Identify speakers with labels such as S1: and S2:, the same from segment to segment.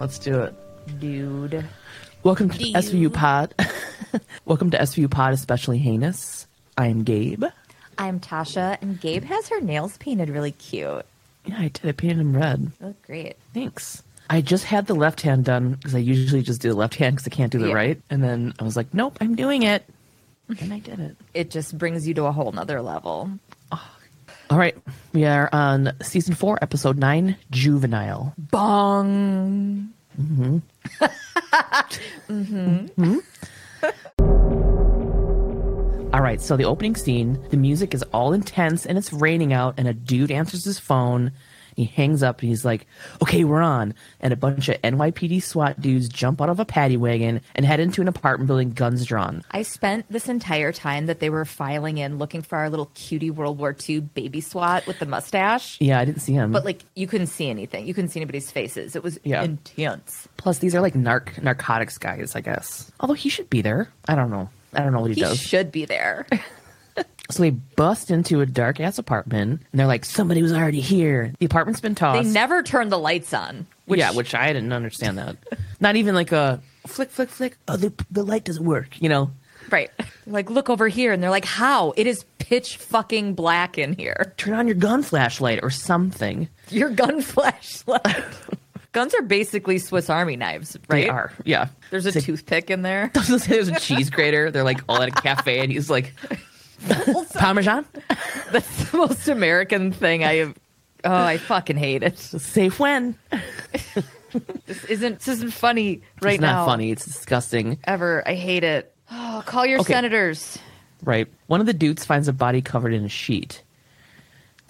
S1: let's do it.
S2: dude.
S1: Welcome to
S2: Dude.
S1: SVU Pod. Welcome to SVU Pod, especially heinous. I'm Gabe.
S2: I'm Tasha, and Gabe has her nails painted really cute.
S1: Yeah, I did. I painted them red.
S2: Oh, great.
S1: Thanks. I just had the left hand done because I usually just do the left hand because I can't do the
S2: Yeah.
S1: right. And then I was like, nope, I'm doing it. And I did it.
S2: It just brings you to a whole nother level.
S1: All right. We are on season four, episode nine, Juvenile.
S2: Bong. Mm-hmm. Mm-hmm.
S1: All right, so the opening scene, the music is all intense and it's raining out, and a dude answers his phone. He hangs up and he's like, Okay, we're on. And a bunch of NYPD SWAT dudes jump out of a paddy wagon and head into an apartment building, guns drawn.
S2: I spent this entire time that they were filing in looking for our little cutie World War II baby SWAT with the mustache.
S1: Yeah, I didn't see him.
S2: But like you couldn't see anything. You couldn't see anybody's faces. It was
S1: Yeah.
S2: intense.
S1: Plus, these are like narc narcotics guys, I guess. Although he should be there. I don't know. I don't know what he,
S2: He
S1: does.
S2: He should be there.
S1: So they bust into a dark ass apartment and they're like, Somebody was already here. The apartment's been tossed.
S2: they never turned the lights on. Which,
S1: yeah, which I didn't understand that. Not even like a flick, flick, flick. Oh, the, the light doesn't work. You know,
S2: right. Like look over here, and they're like, "How? It is pitch fucking black in here.
S1: turn on your gun flashlight or something.
S2: Your gun flashlight." Guns are basically Swiss Army knives, right?
S1: They are. Yeah.
S2: There's a
S1: It's like-
S2: toothpick in there.
S1: There's a cheese grater. They're like all at a cafe, and he's like, Parmesan,
S2: That's the most American thing I have. Oh, I fucking hate it.
S1: safe when.
S2: This isn't. This isn't funny right now.
S1: it's not funny. It's disgusting.
S2: ever. I hate it. Oh, call your
S1: Okay.
S2: senators.
S1: Right. One of the dudes finds a body covered in a sheet.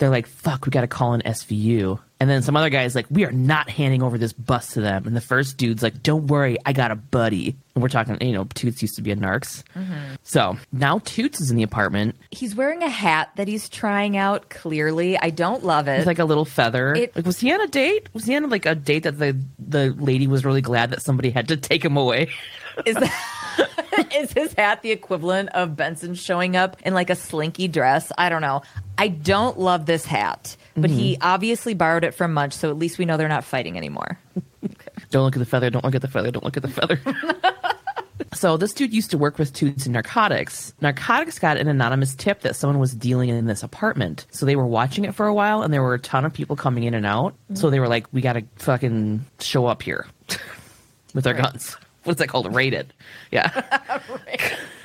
S1: They're like, fuck, we got to call an SVU. And then some other guy's like, we are not handing over this bus to them. And the first dude's like, don't worry, I got a buddy. And we're talking, you know, Toots used to be a narcs. Mm-hmm. So now Toots is in the apartment.
S2: He's wearing a hat that he's trying out. Clearly, I don't love it.
S1: With like a little feather.
S2: It-
S1: like, was he on a date? Was he on like a date that the the lady was really glad that somebody had to take him away?
S2: is that is his hat the equivalent of Benson showing up in like a slinky dress? I don't know. I don't love this hat, but he mm-hmm. obviously borrowed it from Munch, so at least we know they're not fighting anymore.
S1: Don't look at the feather. Don't look at the feather. Don't look at the feather. so this dude used to work with Toots in narcotics. Narcotics got an anonymous tip that someone was dealing in this apartment. So they were watching it for a while, and there were a ton of people coming in and out. So mm-hmm. they were like, "We got to fucking show up here with our guns." What's that called? Rated. Yeah.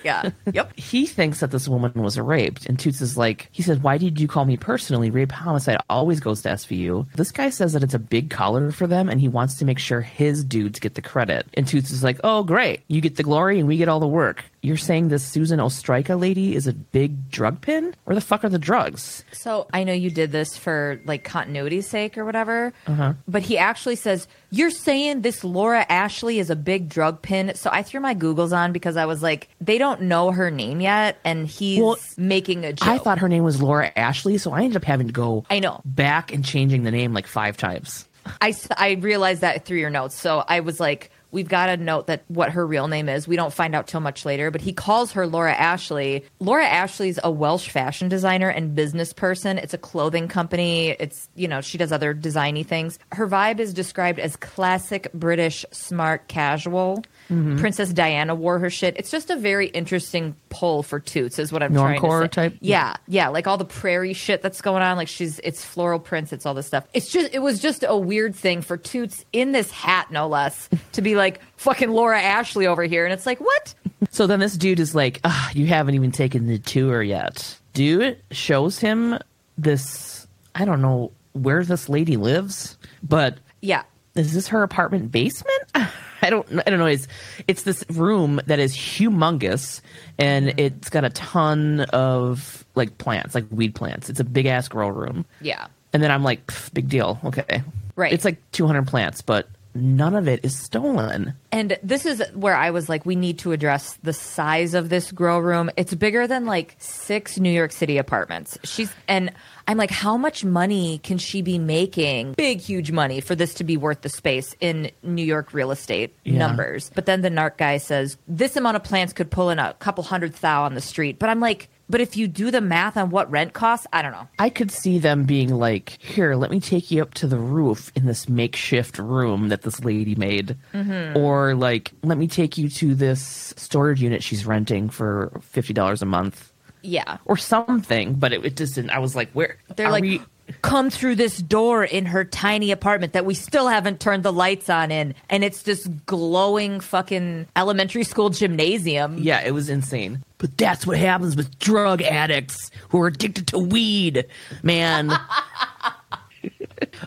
S2: Yeah. yep.
S1: he thinks that this woman was raped, and Toots is like, he said, "Why did you call me personally? Rape homicide always goes to SVU." This guy says that it's a big collar for them, and he wants to make sure his dudes get the credit. And Toots is like, "Oh, great, you get the glory, and we get all the work." You're saying this Susan Ostrika lady is a big drug pin? Where the fuck are the drugs?
S2: So I know you did this for like continuity's sake or whatever, uh-huh. but he actually says you're saying this Laura Ashley is a big drug pin. So I threw my Googles on because I was like, they don't know her name yet, and he's
S1: Well,
S2: making a joke.
S1: I thought her name was Laura Ashley, so I ended up having to go
S2: I know.
S1: back and changing the name like five times.
S2: I, I realized that through your notes. So I was like, we've got to note that what her real name is. We don't find out till much later, but he calls her Laura Ashley. Laura Ashley's a Welsh fashion designer and business person. It's a clothing company. It's, you know, she does other designy things. Her vibe is described as classic British smart casual. Princess Diana wore her shit. It's just a very interesting pull for Toots, is what I'm trying to
S1: Normcore
S2: say.
S1: type?
S2: Yeah, yeah, like all the prairie shit that's going on. Like she's, it's floral prints, it's all this stuff. It's just, it was just a weird thing for Toots in this hat, no less, to be like fucking Laura Ashley over here, and it's like, what?
S1: So then this dude is like, ah, you haven't even taken the tour yet. Dude shows him this, I don't know where this lady lives, but
S2: Yeah,
S1: is this her apartment basement? I don't I don't know. It's it's this room that is humongous and mm-hmm. it's got a ton of like plants, like weed plants. It's a big ass grow room.
S2: yeah.
S1: And then I'm like, big deal. Okay.
S2: Right.
S1: It's like 200 plants, but none of it is stolen.
S2: And this is where I was like, we need to address the size of this grow room. It's bigger than like six New York City apartments. She's, and I'm like, how much money can she be making? Big, huge money for this to be worth the space in New York real estate
S1: Yeah.
S2: numbers. But then the narc guy says, this amount of plants could pull in a couple hundred thou on the street. But I'm like, But if you do the math on what rent costs, I don't know.
S1: I could see them being like, "Here, let me take you up to the roof in this makeshift room that this lady made," mm-hmm. or like, "Let me take you to this storage unit she's renting for fifty dollars a month."
S2: Yeah.
S1: or something, but it, it just didn't. I was like, where
S2: They're like,
S1: we-
S2: come through this door in her tiny apartment that we still haven't turned the lights on in. And it's this glowing fucking elementary school gymnasium.
S1: yeah, it was insane. But that's what happens with drug addicts who are addicted to weed, man.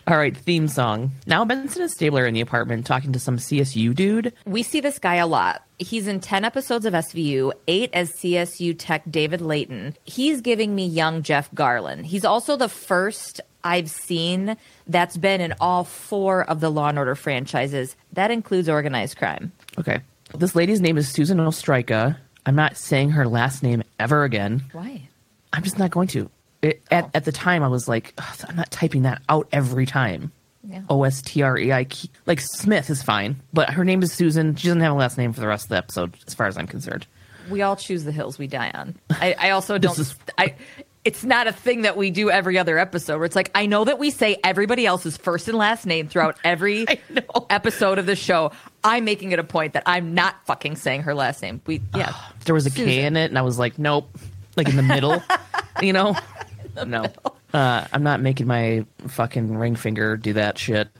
S1: All right, theme song. Now Benson and Stabler in the apartment talking to some CSU dude.
S2: We see this guy a lot. He's in 10 episodes of SVU, 8 as CSU tech David Layton. He's giving me young Jeff Garlin. He's also the first I've seen that's been in all four of the Law and Order franchises. That includes organized crime.
S1: Okay. This lady's name is Susan Ostrika. I'm not saying her last name ever again.
S2: Why?
S1: I'm just not going to. It, at, at the time, I was like, I'm not typing that out every time.
S2: Yeah.
S1: O S T R E I. K- Like Smith is fine, but her name is Susan. She doesn't have a last name for the rest of the episode, as far as I'm concerned.
S2: We all choose the hills we die on. I, I also don't.
S1: is-
S2: I. It's not a thing that we do every other episode. Where it's like I know that we say everybody else's first and last name throughout every episode of the show. I'm making it a point that I'm not fucking saying her last name. We yeah.
S1: There was a K
S2: Susan.
S1: in it, and I was like, nope, like in the middle, you know. No, uh, I'm not making my fucking ring finger do that shit.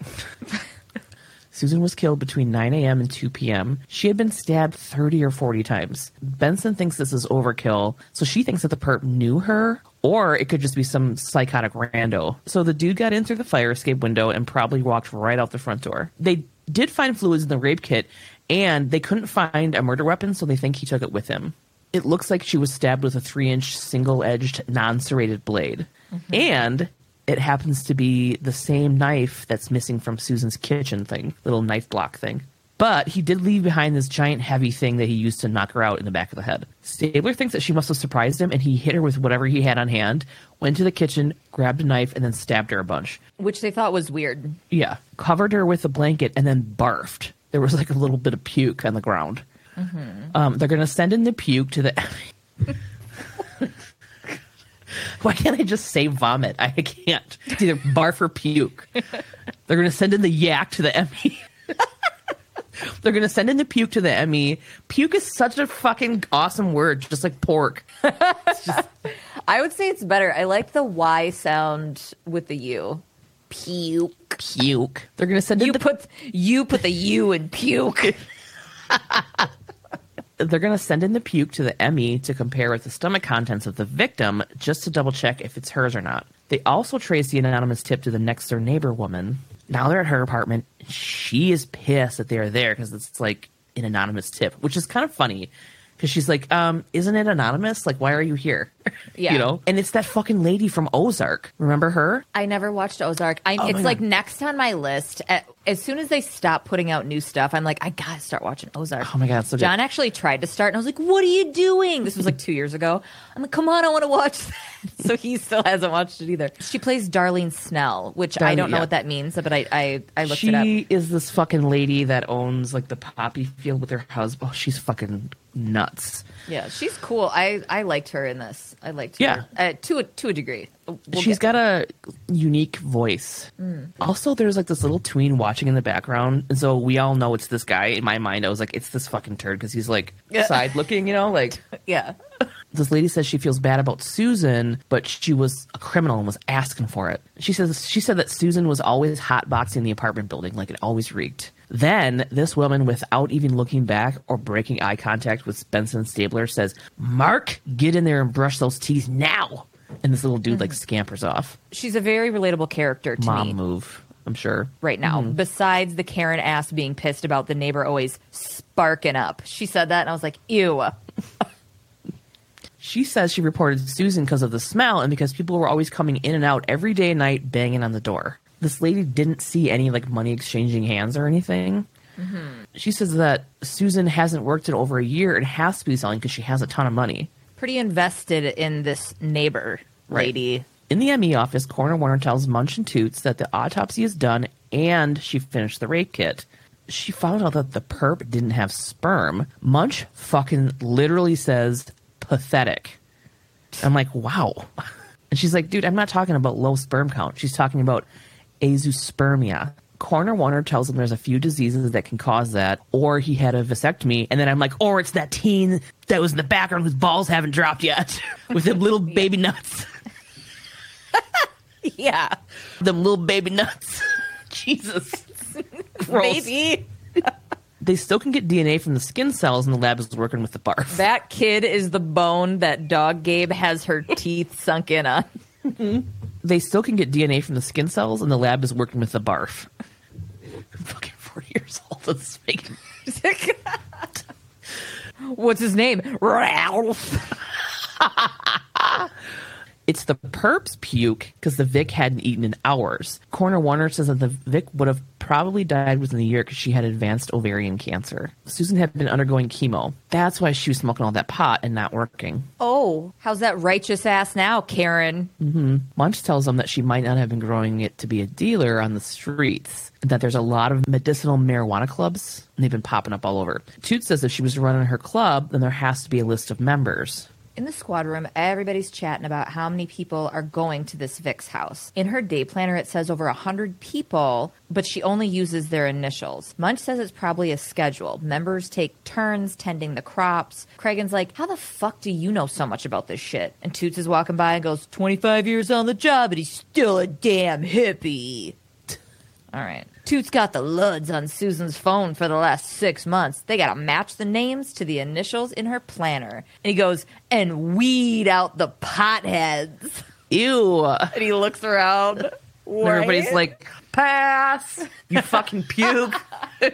S1: Susan was killed between 9 a.m. and 2 p.m. She had been stabbed 30 or 40 times. Benson thinks this is overkill, so she thinks that the perp knew her, or it could just be some psychotic rando. So the dude got in through the fire escape window and probably walked right out the front door. They did find fluids in the rape kit, and they couldn't find a murder weapon, so they think he took it with him. It looks like she was stabbed with a three inch single edged, non serrated blade. Mm-hmm. And it happens to be the same knife that's missing from Susan's kitchen thing, little knife block thing. But he did leave behind this giant heavy thing that he used to knock her out in the back of the head. Stabler thinks that she must have surprised him and he hit her with whatever he had on hand, went to the kitchen, grabbed a knife, and then stabbed her a bunch.
S2: Which they thought was weird.
S1: Yeah. Covered her with a blanket and then barfed. There was like a little bit of puke on the ground. Um, they're going to send in the puke to the. Emmy. Why can't I just say vomit? I can't. It's either barf or puke. They're going to send in the yak to the Emmy. They're going to send in the puke to the Emmy. Puke is such a fucking awesome word, just like pork.
S2: I would say it's better. I like the Y sound with the U. Puke.
S1: Puke. They're going to send in
S2: You
S1: the
S2: put you put the U in puke.
S1: They're going to send in the puke to the ME to compare with the stomach contents of the victim just to double check if it's hers or not. They also trace the anonymous tip to the next door neighbor woman. Now they're at her apartment. She is pissed that they are there because it's like an anonymous tip, which is kind of funny because she's like, um, isn't it anonymous? Like, why are you here?
S2: Yeah.
S1: you know? And it's that fucking lady from Ozark. Remember her?
S2: I never watched Ozark. I,
S1: Oh
S2: it's like next on my list. A- As soon as they stop putting out new stuff, I'm like, I gotta start watching Ozark.
S1: Oh my God, so good.
S2: John actually tried to start, and I was like, "What are you doing?" This was like two years ago. I'm like, "Come on, I want to watch that." So he still hasn't watched it either. She plays Darlene Snell, which I don't know
S1: yeah.
S2: what that means, but I I, I looked
S1: she
S2: it up.
S1: She is this fucking lady that owns like the poppy field with her husband. Oh, she's fucking nuts.
S2: Yeah, she's cool. I I liked her in this. I liked
S1: Yeah.
S2: her uh, to a to a degree. We'll
S1: She's got a unique voice. Also, there's like this little tween watching in the background, and so we all know it's this guy. In my mind, I was like, it's this fucking turd because he's like
S2: Yeah.
S1: side looking, you know. Like
S2: yeah.
S1: this lady says she feels bad about Susan, but she was a criminal and was asking for it. She says she said that Susan was always hotboxing the apartment building, like it always reeked. Then this woman, without even looking back or breaking eye contact with Benson Stabler, says, "Mark, get in there and brush those teeth now." And this little dude like mm-hmm. scampers off.
S2: She's a very relatable character to
S1: Mom
S2: me.
S1: move, I'm sure.
S2: right now. Mm-hmm. Besides the Karen ass being pissed about the neighbor always sparking up. She said that, and I was like, ew.
S1: She says she reported Susan because of the smell and because people were always coming in and out every day and night banging on the door. This lady didn't see any like money exchanging hands or anything. Mm-hmm. She says that Susan hasn't worked in over a year and has to be selling because she has a ton of money.
S2: Pretty invested in this neighbor
S1: Right.
S2: lady.
S1: In the ME office, Coroner Warner tells Munch and Toots that the autopsy is done and she finished the rape kit. She found out that the perp didn't have sperm. Munch fucking literally says pathetic. I'm like, wow. And she's like, dude, I'm not talking about low sperm count. She's talking about azoospermia. Coroner Warner tells him there's a few diseases that can cause that, or he had a vasectomy, and then I'm like, or it's that teen that was in the background whose balls haven't dropped yet, with them little baby nuts,
S2: Yeah.
S1: them little baby nuts. Jesus.
S2: Baby.
S1: They still can get DNA from the skin cells, and the lab is working with the barf.
S2: That kid is the bone that dog Gabe has her teeth sunk in on. Mm-hmm.
S1: They still can get DNA from the skin cells, and the lab is working with the barf. I'm fucking 40 years old. That's making
S2: What's his name? Ralph.
S1: It's the perp's puke because the Vic hadn't eaten in hours. Coroner Warner says that the Vic would have probably died within a year because she had advanced ovarian cancer. Susan had been undergoing chemo. That's why she was smoking all that pot and not working.
S2: Oh, how's that righteous ass now, Karen? Mm-hmm.
S1: Munch tells them that she might not have been growing it to be a dealer on the streets, that there's a lot of medicinal marijuana clubs, and they've been popping up all over. Toot says if she was running her club, then there has to be a list of members.
S2: In the squad room, everybody's chatting about how many people are going to this Vic's house. In her day planner, it says over 100 people, but she only uses their initials. Munch says it's probably a schedule. Members take turns tending the crops. Cragen's like, How the fuck do you know so much about this shit? And Toots is walking by and goes, 25 years on the job, and he's still a damn hippie. All right. Toots got the LUDs on Susan's phone for the last six months. They got to match the names to the initials in her planner. And he goes, and weed out the potheads.
S1: Ew.
S2: And he looks around.
S1: And everybody's like, pass. You fucking puke.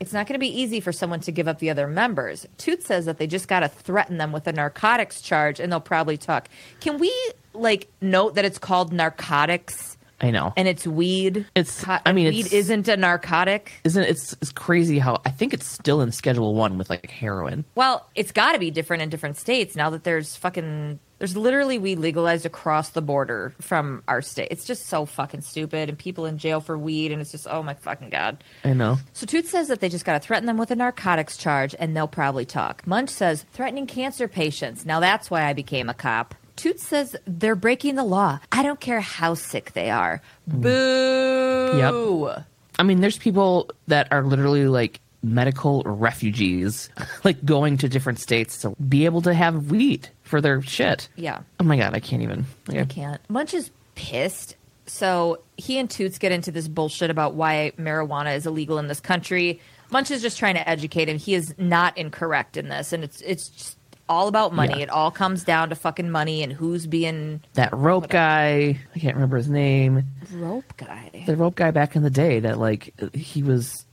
S2: It's not going to be easy for someone to give up the other members. Toots says that they just got to threaten them with a narcotics charge and they'll probably talk. Can we, like, note that it's called narcotics
S1: I know.
S2: and it's weed?
S1: It's- I mean,
S2: weed isn't a narcotic.
S1: Isn't it? It's, it's crazy how I think it's still in Schedule 1 with like heroin.
S2: Well, it's got to be different in different states now that there's fucking there's literally weed legalized across the border from our state. It's just so fucking stupid and people in jail for weed and it's just oh my fucking god.
S1: I know.
S2: So Toots says that they just got to threaten them with a narcotics charge and they'll probably talk. Munch says threatening cancer patients. Now that's why I became a cop. Toots says they're breaking the law. I don't care how sick they are. Boo.
S1: I mean, there's people that are literally like medical refugees, like going to different states to be able to have weed for their shit.
S2: Yeah.
S1: Oh my god, I can't even. Like,
S2: I can't. Munch is pissed. So he and Toots get into this bullshit about why marijuana is illegal in this country. Munch is just trying to educate him. He is not incorrect in this, and it's it's just all about money.
S1: Yeah.
S2: It all comes down to fucking money and who's being
S1: that rope guy, I can't remember his name.
S2: rope guy.
S1: The rope guy back in the day that like he was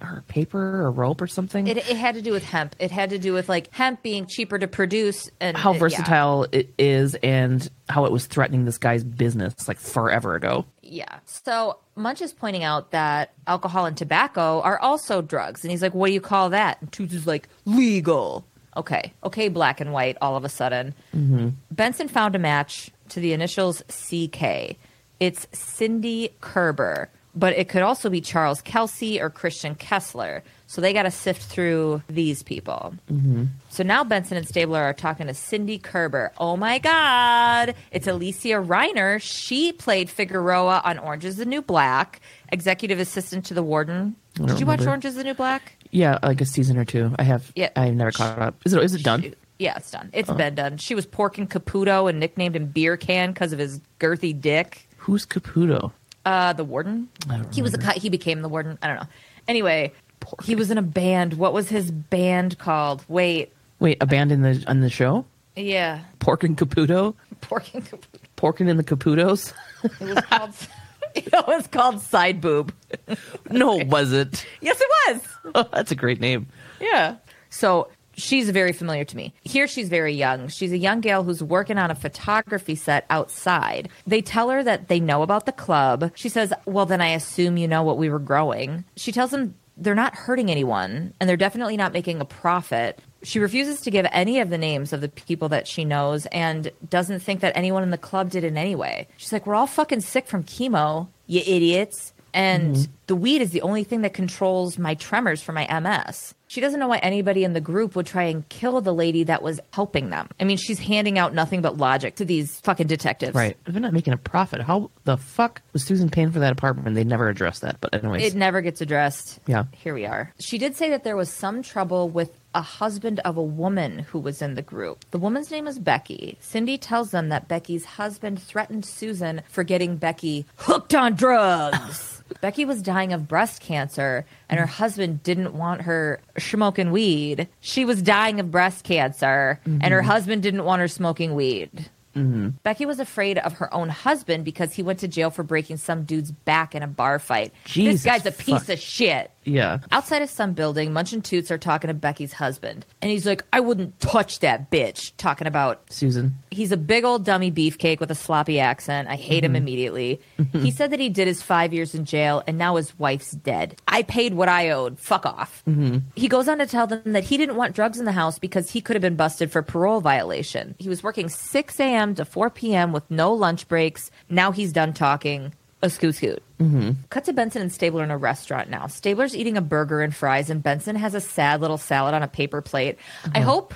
S1: or paper or rope or something.
S2: It, it had to do with hemp. It had to do with like hemp being cheaper to produce and
S1: how
S2: it- yeah.
S1: versatile it is and how it was threatening this guy's business like forever ago.
S2: Yeah. So Munch is pointing out that alcohol and tobacco are also drugs. And he's like, what do you call that? And Toots is like, legal. Okay. Okay, black and white all of a sudden. Mm-hmm. Benson found a match to the initials CK. It's Cindy Kerber, but it could also be Charles Kelsey or Christian Kessler. So they got to sift through these people. Mm-hmm. So now Benson and Stabler are talking to Cindy Kerber. Oh my God. It's Alicia Reiner. She played Figueroa on Orange is the New Black, executive assistant to the warden. Did you watch. Orange is the New Black?
S1: Yeah, like a season or two. I have.
S2: Yeah.
S1: I've never caught up. Is it? Is it done?
S2: Yeah, it's done. It's been done. She was porking Caputo and nicknamed him Beer Can because of his girthy dick.
S1: Who's Caputo?
S2: Uh, the warden.
S1: I don't
S2: He was a he became the warden. I don't know. Anyway, Pork. he was in a band. What was his band called? Wait.
S1: Wait, a band in the on the show?
S2: Yeah,
S1: Pork and Caputo?
S2: porking Caputo.
S1: Porking in the Caputos?
S2: It was called. it was called Side Boob.
S1: no, was it?
S2: Yes, it was.
S1: That's a great name.
S2: Yeah. So she's very familiar to me. Here she's very young. She's a young gal who's working on a photography set outside. They tell her that they know about the club. She says, Well, then I assume you know what we were growing. She tells them they're not hurting anyone and they're definitely not making a profit. She refuses to give any of the names of the people that she knows and doesn't think that anyone in the club did in any way. She's like, We're all fucking sick from chemo, you idiots. And mm-hmm. the weed is the only thing that controls my tremors for my MS. She doesn't know why anybody in the group would try and kill the lady that was helping them. I mean, she's handing out nothing but logic to these fucking detectives.
S1: Right. They're not making a profit, how the fuck was Susan paying for that apartment? They never addressed that. But anyways,
S2: It never gets addressed.
S1: Yeah.
S2: Here we are. She did say that there was some trouble with a husband of a woman who was in the group. The woman's name is Becky. Cindy tells them that Becky's husband threatened Susan for getting Becky hooked on drugs. Becky was dying of breast cancer, and her husband didn't want her smoking weed. She was dying of breast cancer, and her mm-hmm. husband didn't want her smoking weed. Mm-hmm. Becky was afraid of her own husband because he went to jail for breaking some dude's back in a bar fight.
S1: Jesus
S2: this guy's a piece
S1: fuck.
S2: of shit.
S1: Yeah.
S2: Outside of some building, Munch and Toots are talking to Becky's husband. And he's like, I wouldn't touch that bitch. Talking about
S1: Susan.
S2: he's a big old dummy beefcake with a sloppy accent. I hate him mm-hmm. immediately. Mm-hmm. he said that he did his five years in jail and now his wife's dead. I paid what I owed. Fuck off. Mm-hmm. He goes on to tell them that he didn't want drugs in the house because he could have been busted for parole violation. He was working 6 a.m. to 4 p.m. with no lunch breaks. Now he's done talking. A scoot scoot. Mm-hmm. Cut to Benson and Stabler in a restaurant now. Stabler's eating a burger and fries, and Benson has a sad little salad on a paper plate. I uh-huh. hope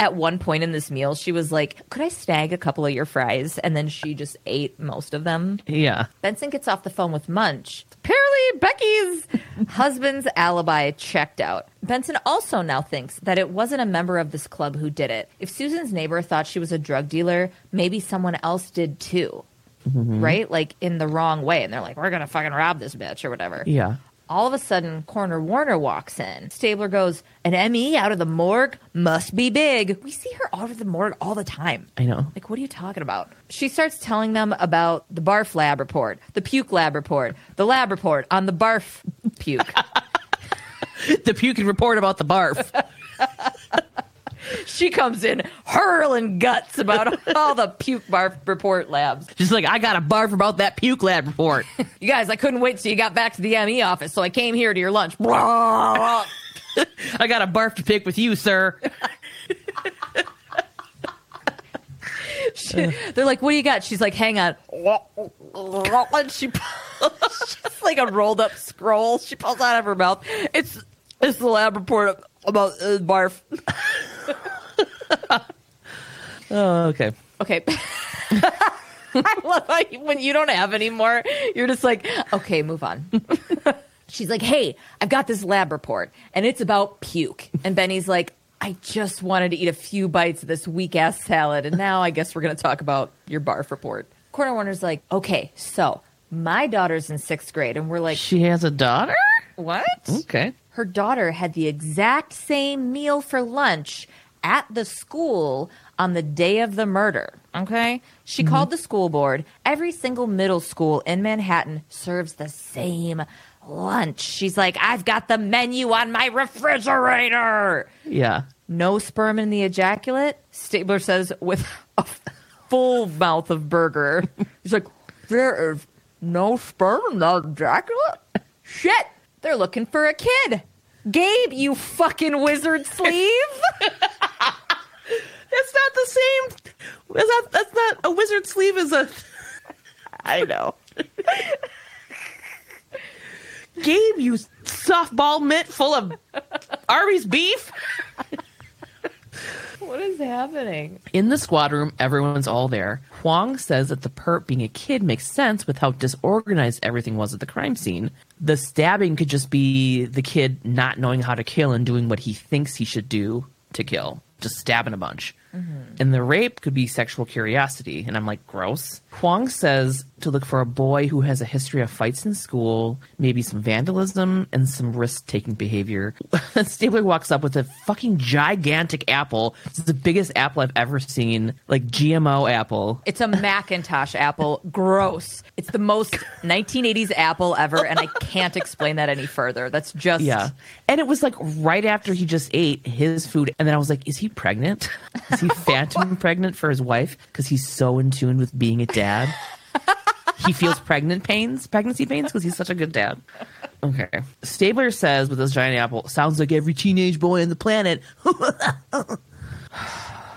S2: at one point in this meal she was like, Could I snag a couple of your fries? And then she just ate most of them.
S1: Yeah.
S2: Benson gets off the phone with Munch. Apparently, Becky's husband's alibi checked out. Benson also now thinks that it wasn't a member of this club who did it. If Susan's neighbor thought she was a drug dealer, maybe someone else did too. Mm-hmm. Right? Like in the wrong way. And they're like, we're going to fucking rob this bitch or whatever.
S1: Yeah.
S2: All of a sudden, Corner Warner walks in. Stabler goes, An ME out of the morgue must be big. We see her out of the morgue all the time.
S1: I know.
S2: Like, what are you talking about? She starts telling them about the barf lab report, the puke lab report, the lab report on the barf puke.
S1: The puking report about the barf.
S2: she comes in hurling guts about all the puke barf report labs.
S1: She's like I got a barf about that puke lab report.
S2: You guys, I couldn't wait till you got back to the ME office, so I came here to your lunch.
S1: I got a barf to pick with you, sir.
S2: She- they're like, "What do you got?" She's like, "Hang on." And she just like a rolled up scroll. She pulls out of her mouth. It's it's the lab report about uh, barf.
S1: Oh, okay.
S2: Okay. I love how you, when you don't have any more, you're just like, okay, move on. She's like, hey, I've got this lab report and it's about puke. And Benny's like, I just wanted to eat a few bites of this weak ass salad. And now I guess we're going to talk about your barf report. Corner Warner's like, okay, so my daughter's in sixth grade. And we're like,
S1: She has a daughter?
S2: what?
S1: Okay.
S2: her daughter had the exact same meal for lunch at the school on the day of the murder. Okay? She mm-hmm. called the school board. Every single middle school in Manhattan serves the same lunch. She's like, I've got the menu on my refrigerator.
S1: Yeah.
S2: No sperm in the ejaculate, Stabler says with a full mouth of burger. He's like, there is no sperm the ejaculate? Shit, they're looking for a kid. Gabe, you fucking wizard sleeve.
S1: That's not the same. That's not, that's not a wizard sleeve is a.
S2: I know.
S1: Gabe, you softball mitt full of Arby's beef.
S2: What is happening?
S1: In the squad room, everyone's all there. Huang says that the perp being a kid makes sense with how disorganized everything was at the crime scene. The stabbing could just be the kid not knowing how to kill and doing what he thinks he should do to kill, just stabbing a bunch. Mm-hmm. And the rape could be sexual curiosity. And I'm like, gross. Huang says to look for a boy who has a history of fights in school, maybe some vandalism, and some risk taking behavior. Stabler walks up with a fucking gigantic apple. This is the biggest apple I've ever seen, like GMO apple.
S2: It's a Macintosh apple. Gross. It's the most 1980s apple ever, and I can't explain that any further. That's just
S1: Yeah. And it was like right after he just ate his food. And then I was like, is he pregnant? Is he phantom pregnant for his wife? Because he's so in tune with being a dad. He feels pregnant pains, pregnancy pains, because he's such a good dad. Okay. Stabler says with this giant apple, sounds like every teenage boy on the planet.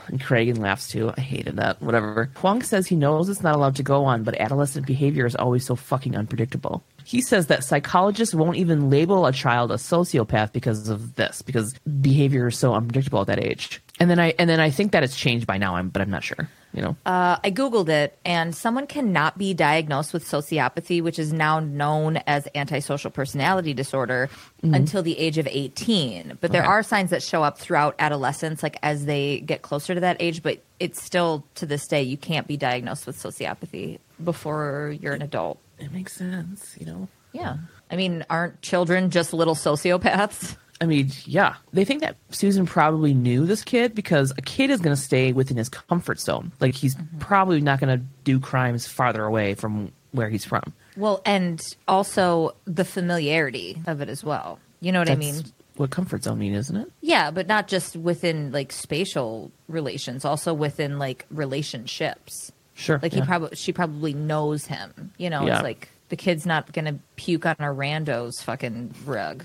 S1: And Cragen laughs too. I hated that. Whatever. Huang says he knows it's not allowed to go on, but adolescent behavior is always so fucking unpredictable. He says that psychologists won't even label a child a sociopath because of this, because behavior is so unpredictable at that age. And then I and then I think that it's changed by now, I'm, but I'm not sure. You know,
S2: Uh, I Googled it, and someone cannot be diagnosed with sociopathy, which is now known as antisocial personality disorder, until the age of 18. But there
S1: Okay.
S2: are signs that show up throughout adolescence, like as they get closer to that age. But it's still, to this day, you can't be diagnosed with sociopathy before you're an adult.
S1: It makes sense. You know,
S2: Yeah. I mean, aren't children just little sociopaths?
S1: I mean, yeah, they think that Susan probably knew this kid because a kid is going to stay within his comfort zone. Like he's mm-hmm. probably not going to do crimes farther away from where he's from.
S2: Well, and also the familiarity of it as well. You know what I mean?
S1: what comfort zone mean, isn't it?
S2: Yeah, but not just within like spatial relations, also within like relationships.
S1: Sure.
S2: Like
S1: yeah.
S2: he probably she probably knows him. You know,
S1: Yeah.
S2: it's like the kid's not gonna puke on a rando's fucking rug.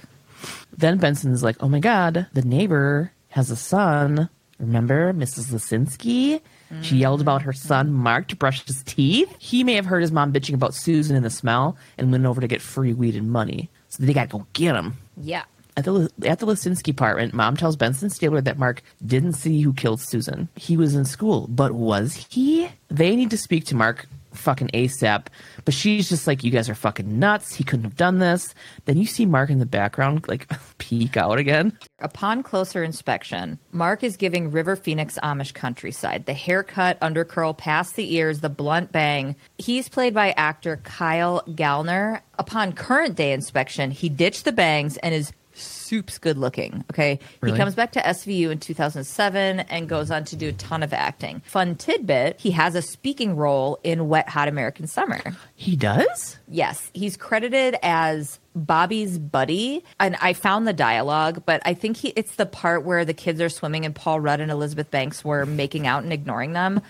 S1: Then Benson's like, "Oh my god, the neighbor has a son. Remember Mrs. Lisinski? She yelled about her son Mark to brush his teeth. He may have heard his mom bitching about Susan and the smell, and went over to get free weed and money. So they got to go get him."
S2: Yeah.
S1: At the at the Lisinski apartment, mom tells Benson Stabler that Mark didn't see who killed Susan. He was in school, but was he? They need to speak to Mark fucking ASAP. But she's just like, "You guys are fucking nuts. He couldn't have done this." Then you see Mark in the background like peek out again.
S2: Upon closer inspection, Mark is giving River Phoenix Amish countryside. The haircut, undercurl past the ears, the blunt bang. He's played by actor Kyle Gallner. Upon current day inspection, he ditched the bangs and is soups good looking. Okay.
S1: Really?
S2: He comes back to SVU in 2007 and goes on to do a ton of acting. Fun tidbit he has a speaking role in Wet Hot American Summer.
S1: He does.
S2: Yes, he's credited as Bobby's buddy, and I found the dialogue, but I think he it's the part where the kids are swimming and Paul Rudd and Elizabeth Banks were making out and ignoring them.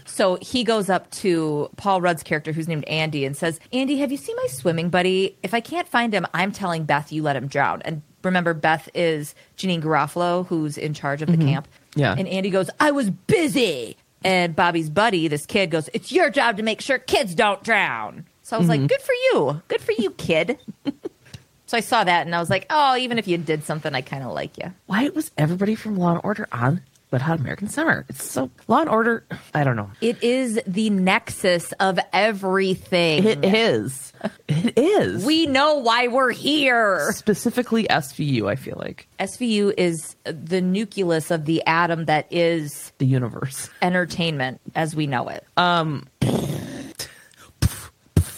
S2: So he goes up to Paul Rudd's character, who's named Andy, and says, "Andy, have you seen my swimming buddy? If I can't find him, I'm telling Beth you let him drown." And remember, Beth is Janeane Garofalo, who's in charge of the mm-hmm. camp.
S1: Yeah.
S2: And Andy goes, "I was busy." And Bobby's buddy, this kid, goes, "It's your job to make sure kids don't drown." So I was like, mm-hmm. "Good for you, good for you, kid." so I saw that, and I was like, "Oh, even if you did something, I kind of like you."
S1: Why was everybody from Law and Order on Wet Hot American Summer? It's so Law and Order. I don't know.
S2: It is the nexus of everything.
S1: It is. It is.
S2: We know why we're here.
S1: specifically SVU. I feel like
S2: SVU is the nucleus of the atom that is
S1: the universe.
S2: entertainment as we know it. Um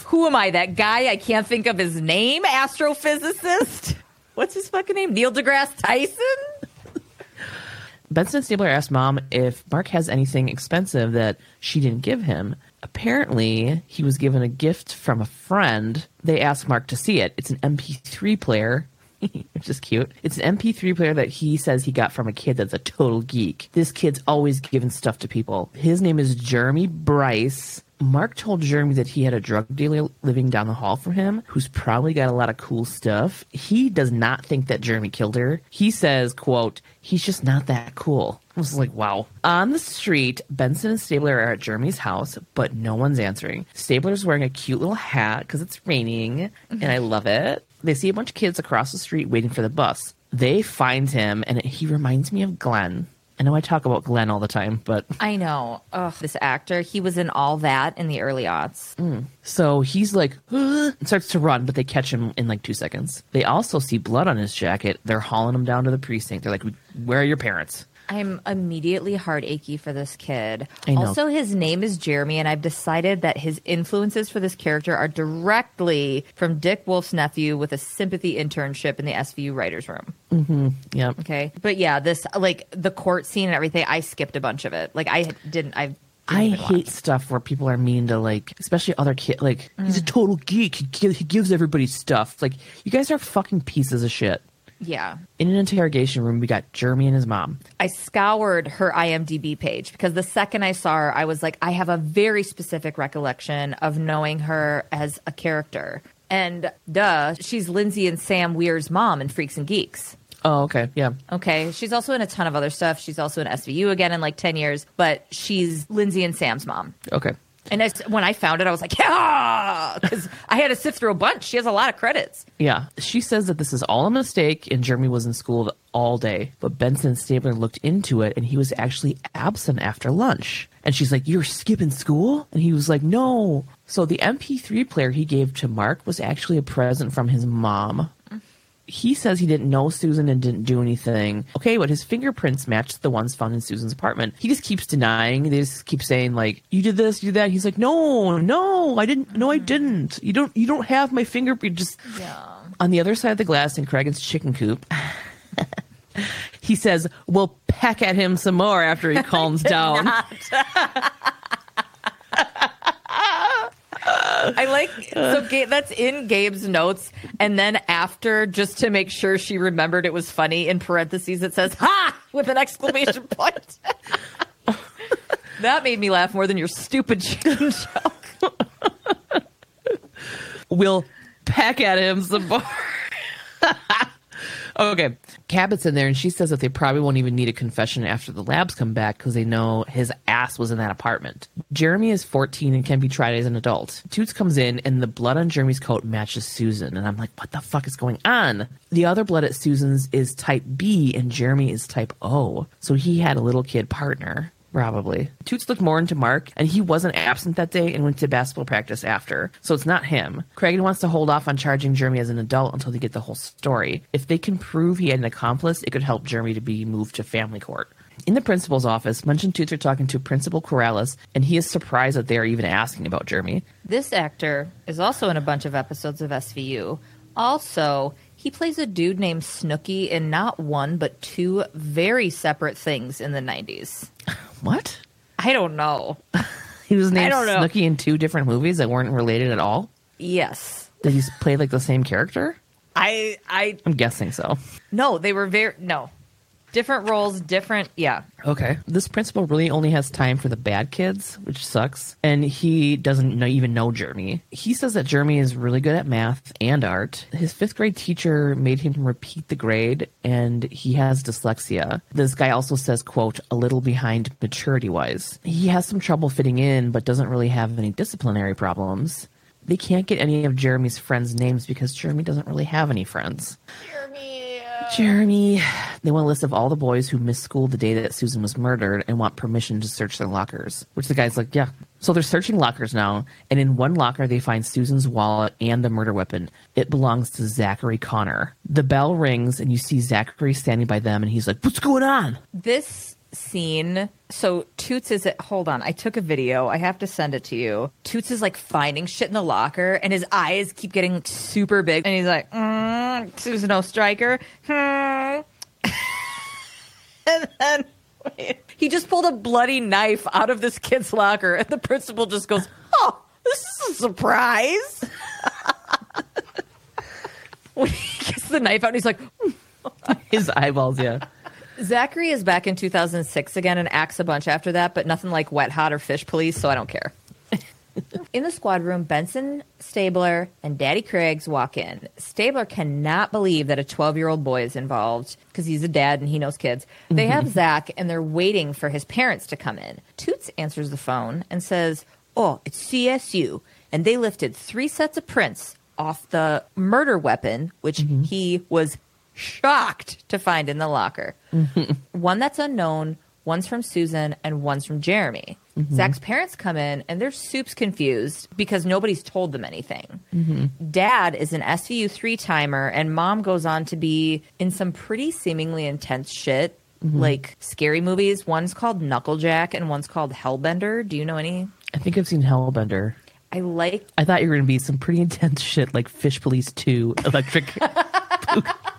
S2: Who am I? That guy I can't think of his name? Astrophysicist? What's his fucking name? Neil deGrasse Tyson?
S1: Benson Stabler asked mom if Mark has anything expensive that she didn't give him. Apparently, he was given a gift from a friend. They asked Mark to see it. It's an MP3 player, which is cute. It's an MP3 player that he says he got from a kid that's a total geek. This kid's always giving stuff to people. His name is Jeremy Bryce. Mark told Jeremy that he had a drug dealer living down the hall from him who's probably got a lot of cool stuff. He does not think that Jeremy killed her. He says, quote, he's just not that cool. I was like, wow. On the street, Benson and Stabler are at Jeremy's house, but no one's answering. Stabler's wearing a cute little hat because it's raining, and I love it. They see a bunch of kids across the street waiting for the bus. They find him, and he reminds me of Glenn. I know I talk about Glenn all the time, but
S2: I know. Ugh, this actor, he was in all that in the early aughts. Mm.
S1: So he's like, and starts to run, but they catch him in like two seconds. They also see blood on his jacket. They're hauling him down to the precinct. They're like, Where are your parents?
S2: I'm immediately heart achy for this kid. Also, his name is Jeremy, and I've decided that his influences for this character are directly from Dick Wolf's nephew with a sympathy internship in the SVU writers' room. Mm-hmm.
S1: Yeah.
S2: Okay, but yeah, this like the court scene and everything. I skipped a bunch of it. Like I didn't. I.
S1: I hate stuff where people are mean to like, especially other kids. Like he's a mm. total geek. He gives everybody stuff. Like you guys are fucking pieces of shit.
S2: Yeah,
S1: In an interrogation room, we got Jeremy and his mom.
S2: I scoured her IMDb page because the second I saw her, I was like, I have a very specific recollection of knowing her as a character. And duh, she's Lindsay and Sam Weir's mom in Freaks and Geeks.
S1: Oh, okay, yeah.
S2: Okay. She's also in a ton of other stuff. She's also in SVU again in like 10 years, but she's Lindsay and Sam's mom.
S1: Okay.
S2: And I, when I found it, I was like, yeah, because I had to sift through a bunch. She has a lot of credits.
S1: Yeah. She says that this is all a mistake and Jeremy was in school all day. But Benson Stabler looked into it and he was actually absent after lunch. And she's like, You're skipping school? And he was like, No. So the MP3 player he gave to Mark was actually a present from his mom. He says he didn't know Susan and didn't do anything. Okay, but his fingerprints matched the ones found in Susan's apartment. He just keeps denying. They just keep saying like, "You did this, you did that." He's like, "No, no, I didn't. No, I didn't. You don't. You don't have my fingerprint." Just
S2: Yeah.
S1: on the other side of the glass in Cragen's chicken coop. he says, "We'll peck at him some more after he calms down."
S2: I like so uh. Gabe, that's in Gabe's notes, and then after, just to make sure she remembered it was funny, in parentheses it says "Ha!" with an exclamation point. that made me laugh more than your stupid chicken joke.
S1: we'll peck at him some more. Oh, okay. Cabot's in there and she says that they probably won't even need a confession after the labs come back because they know his ass was in that apartment. Jeremy is 14 and can be tried as an adult. Toots comes in and the blood on Jeremy's coat matches Susan. And I'm like, what the fuck is going on? The other blood at Susan's is type B and Jeremy is type O. So he had a little kid partner. Probably. Toots looked more into Mark, and he wasn't absent that day and went to basketball practice after. So it's not him. Cragen wants to hold off on charging Jeremy as an adult until they get the whole story. If they can prove he had an accomplice, it could help Jeremy to be moved to family court. In the principal's office, Munch and Toots are talking to Principal Corrales, and he is surprised that they are even asking about Jeremy.
S2: This actor is also in a bunch of episodes of SVU. Also, he plays a dude named Snooky in not one but two very separate things in the 90s.
S1: What?
S2: I don't know.
S1: He was named
S2: don't know.
S1: Snooky in two different movies that weren't related at all?
S2: Yes.
S1: Did he play like the same character?
S2: I I
S1: I'm guessing so.
S2: no, they were very no. Different roles, different yeah.
S1: Okay. This principal really only has time for the bad kids, which sucks. And he doesn't know, even know Jeremy. He says that Jeremy is really good at math and art. His fifth grade teacher made him repeat the grade, and he has dyslexia. This guy also says, quote, a little behind maturity wise. He has some trouble fitting in, but doesn't really have any disciplinary problems. They can't get any of Jeremy's friends' names because Jeremy doesn't really have any friends. Jeremy. Jeremy, they want a list of all the boys who missed school the day that Susan was murdered and want permission to search their lockers. Which the guy's like, yeah. So they're searching lockers now, and in one locker they find Susan's wallet and the murder weapon. It belongs to Zachary Connor. The bell rings, and you see Zachary standing by them, and he's like, "What's going on?"
S2: This scene, so Toots is at, hold on, I took a video. I have to send it to you. Toots is like finding shit in the locker and his eyes keep getting super big. And he's like, mm, Susan O'Striker. Hmm. and then wait, he just pulled a bloody knife out of this kid's locker. And the principal just goes, Oh, this is a surprise. when he gets the knife out, and he's like,
S1: His eyeballs, yeah.
S2: Zachary is back in 2006 again and acts a bunch after that, but nothing like Wet Hot or Fish Police, so I don't care. in the squad room, Benson, Stabler, and Daddy Craigs walk in. Stabler cannot believe that a 12 year old boy is involved because he's a dad and he knows kids. They have Zach and they're waiting for his parents to come in. Toots answers the phone and says, Oh, it's CSU. And they lifted three sets of prints off the murder weapon, which mm-hmm. he was shocked to find in the locker. One that's unknown, one's from Susan, and one's from Jeremy. Mm-hmm. Zach's parents come in and they're soups confused because nobody's told them anything. Mm-hmm. Dad is an SVU three timer, and mom goes on to be in some pretty seemingly intense shit. Mm-hmm. Like scary movies. One's called Knucklejack and one's called Hellbender. Do you know any?
S1: I think I've seen Hellbender.
S2: I like
S1: I thought you were going to be some pretty intense shit like Fish Police 2, Electric.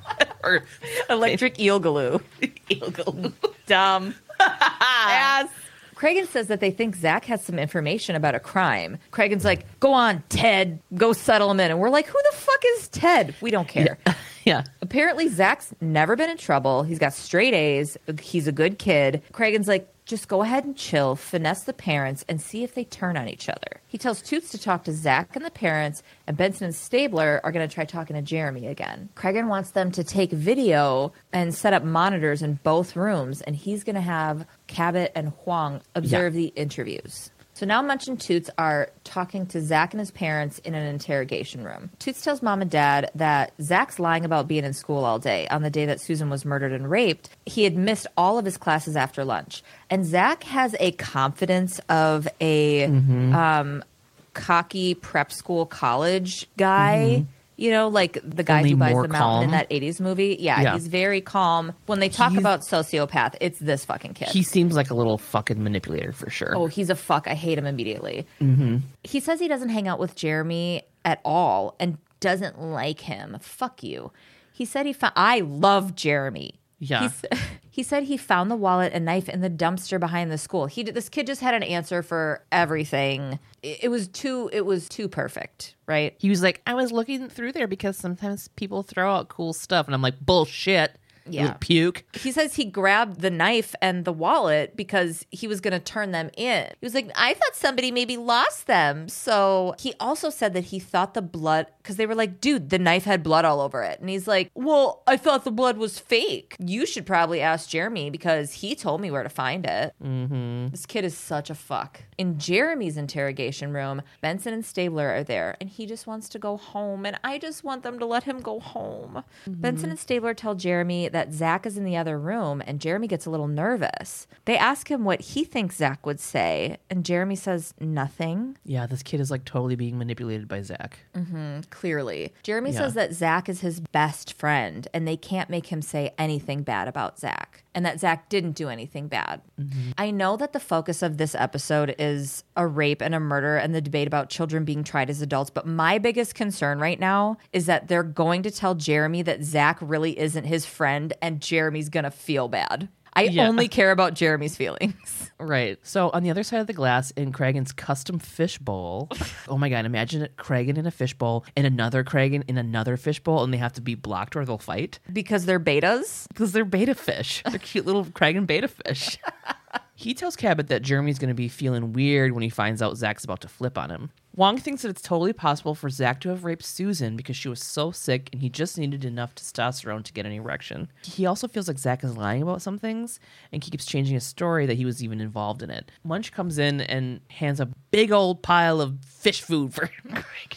S1: or
S2: Electric Eel Galoo. Dumb. Ass. Cragen says that they think Zach has some information about a crime. Cragen's like, go on, Ted, go settle him in. And we're like, who the fuck is Ted? We don't care.
S1: yeah.
S2: Apparently, Zach's never been in trouble. He's got straight A's. He's a good kid. Cragen's like, just go ahead and chill, finesse the parents, and see if they turn on each other. He tells Toots to talk to Zach and the parents, and Benson and Stabler are going to try talking to Jeremy again. Cragen wants them to take video and set up monitors in both rooms, and he's going to have Cabot and Huang observe the interviews. So now Munch and Toots are talking to Zach and his parents in an interrogation room. Toots tells mom and dad that Zach's lying about being in school all day on the day that Susan was murdered and raped. He had missed all of his classes after lunch. And Zach has a confidence of a um, cocky prep school college guy. You know, like the guy
S1: Only
S2: who buys the mountain in that 80s movie. Yeah,
S1: Yeah.
S2: he's very calm. When they talk
S1: He's-
S2: about sociopath, it's this fucking kid.
S1: He seems like a little fucking manipulator for sure.
S2: Oh, he's a fuck. I hate him immediately. Mm-hmm. He says he doesn't hang out with Jeremy at all and doesn't like him. Fuck you. He said he found. I love Jeremy.
S1: Yeah.
S2: He, s- he said he found the wallet and knife in the dumpster behind the school. He did, this kid just had an answer for everything. It, it was too. It was too perfect. Right.
S1: He was like, I was looking through there because sometimes people throw out cool stuff. And I'm like, bullshit.
S2: Yeah.
S1: Puke.
S2: He says he grabbed the knife and the wallet because he was going to turn them in. He was like, I thought somebody maybe lost them. So he also said that he thought the blood, because they were like, dude, the knife had blood all over it. And he's like, well, I thought the blood was fake. You should probably ask Jeremy because he told me where to find it. Mm-hmm. This kid is such a fuck. In Jeremy's interrogation room, Benson and Stabler are there, and he just wants to go home. And I just want them to let him go home. Benson and Stabler tell Jeremy that Zach is in the other room, and Jeremy gets a little nervous. They ask him what he thinks Zach would say, and Jeremy says nothing.
S1: Yeah, this kid is like totally being manipulated by Zach.
S2: Mm-hmm, clearly, Jeremy
S1: Yeah.
S2: says that Zach is his best friend, and they can't make him say anything bad about Zach, and that Zach didn't do anything bad. Mm-hmm. I know that the focus of this episode is a rape and a murder and the debate about children being tried as adults, but my biggest concern right now is that they're going to tell Jeremy that Zach really isn't his friend, and Jeremy's gonna feel bad. I
S1: Yeah.
S2: only care about Jeremy's feelings.
S1: Right. So on the other side of the glass in Cragen's custom fish bowl. oh my god, imagine it Cragen in a fish bowl and another Cragen in another fish bowl and they have to be blocked or they'll fight.
S2: Because they're betas.
S1: Because they're beta fish. They're cute little Cragen beta fish. he tells Cabot that Jeremy's going to be feeling weird when he finds out Zach's about to flip on him. Huang thinks that it's totally possible for Zach to have raped Susan because she was so sick and he just needed enough testosterone to get an erection. He also feels like Zach is lying about some things and keeps changing his story that he was even involved in it. Munch comes in and hands a big old pile of fish food for Craig.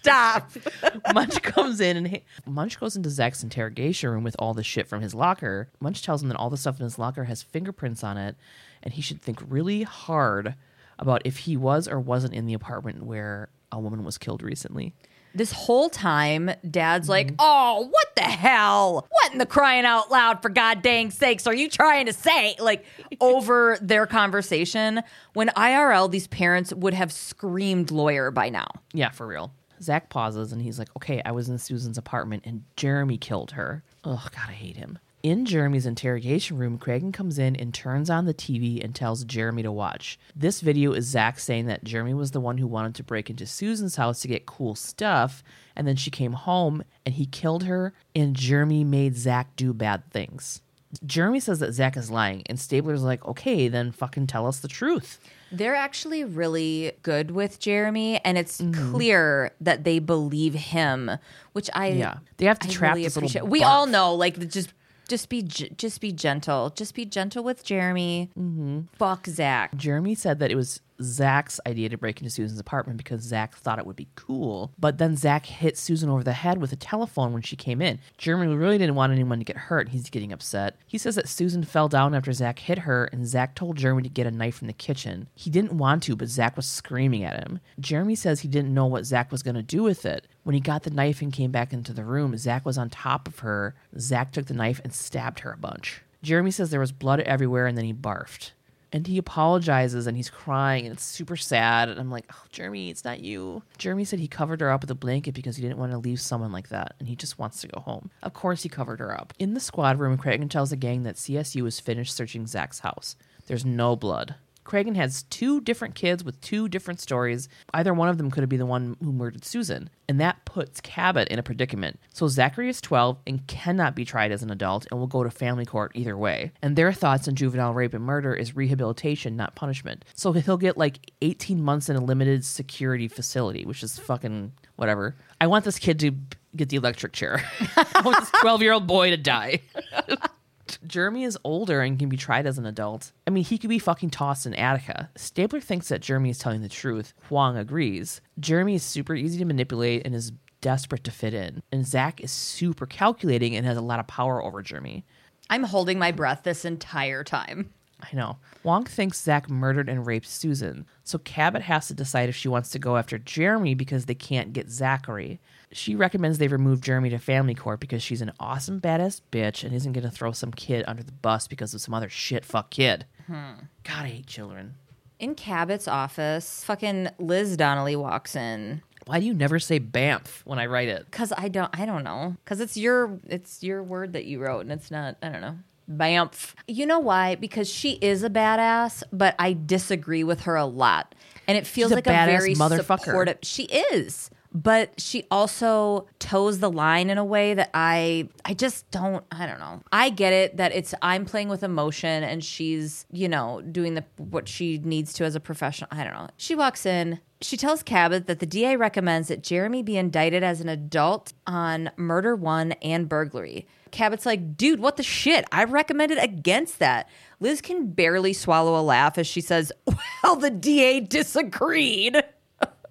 S2: Stop.
S1: Munch comes in and he, Munch goes into Zach's interrogation room with all the shit from his locker. Munch tells him that all the stuff in his locker has fingerprints on it, and he should think really hard about if he was or wasn't in the apartment where a woman was killed recently.
S2: This whole time, Dad's mm-hmm. like, "Oh, what the hell? What in the crying out loud for god dang sakes are you trying to say?" Like over their conversation, when IRL, these parents would have screamed lawyer by now.
S1: Yeah, for real. Zach pauses and he's like, okay, I was in Susan's apartment and Jeremy killed her. Oh, God, I hate him. In Jeremy's interrogation room, Cragen comes in and turns on the TV and tells Jeremy to watch. This video is Zach saying that Jeremy was the one who wanted to break into Susan's house to get cool stuff, and then she came home and he killed her, and Jeremy made Zach do bad things. Jeremy says that Zach is lying, and Stabler's like, okay, then fucking tell us the truth.
S2: They're actually really good with Jeremy, and it's mm-hmm. clear that they believe him, which I
S1: Yeah. They have to
S2: I
S1: trap
S2: really
S1: this
S2: appreciate. We
S1: barf.
S2: all know, like, just just be just be gentle, just be gentle with Jeremy. Mm-hmm. Fuck Zach.
S1: Jeremy said that it was Zach's idea to break into Susan's apartment because Zach thought it would be cool. But then Zach hit Susan over the head with a telephone when she came in. Jeremy really didn't want anyone to get hurt. He's getting upset. He says that Susan fell down after Zach hit her, and Zach told Jeremy to get a knife from the kitchen. He didn't want to, but Zach was screaming at him. Jeremy says he didn't know what Zach was going to do with it. When he got the knife and came back into the room, Zach was on top of her. Zach took the knife and stabbed her a bunch. Jeremy says there was blood everywhere and then he barfed. And he apologizes and he's crying and it's super sad. And I'm like, oh, Jeremy, it's not you. Jeremy said he covered her up with a blanket because he didn't want to leave someone like that and he just wants to go home. Of course, he covered her up. In the squad room, Cragen tells the gang that CSU is finished searching Zach's house. There's no blood. Cragen has two different kids with two different stories. Either one of them could have been the one who murdered Susan. And that puts Cabot in a predicament. So Zachary is 12 and cannot be tried as an adult and will go to family court either way. And their thoughts on juvenile rape and murder is rehabilitation, not punishment. So he'll get like 18 months in a limited security facility, which is fucking whatever. I want this kid to get the electric chair. I want this 12 year old boy to die. Jeremy is older and can be tried as an adult. I mean, he could be fucking tossed in Attica. Stabler thinks that Jeremy is telling the truth. Huang agrees. Jeremy is super easy to manipulate and is desperate to fit in. And Zach is super calculating and has a lot of power over Jeremy.
S2: I'm holding my breath this entire time.
S1: I know. Huang thinks Zach murdered and raped Susan, so Cabot has to decide if she wants to go after Jeremy because they can't get Zachary. She recommends they remove Jeremy to family court because she's an awesome badass bitch and isn't going to throw some kid under the bus because of some other shit fuck kid. Hmm. God, I hate children.
S2: In Cabot's office, fucking Liz Donnelly walks in.
S1: Why do you never say BAMF when I write it?
S2: Cause I don't, I don't know. Cause it's your, it's your word that you wrote, and it's not. I don't know. Bamf. You know why? Because she is a badass, but I disagree with her a lot, and it feels
S1: She's
S2: like a,
S1: badass
S2: very
S1: motherfucker.
S2: supportive. She is, but she also toes the line in a way that I, I just don't. I don't know. I get it that it's I'm playing with emotion, and she's, you know, doing the what she needs to as a professional. I don't know. She walks in. She tells Cabot that the DA recommends that Jeremy be indicted as an adult on murder one and burglary. Cabot's like, dude, what the shit? I recommended against that. Liz can barely swallow a laugh as she says, well, the DA disagreed.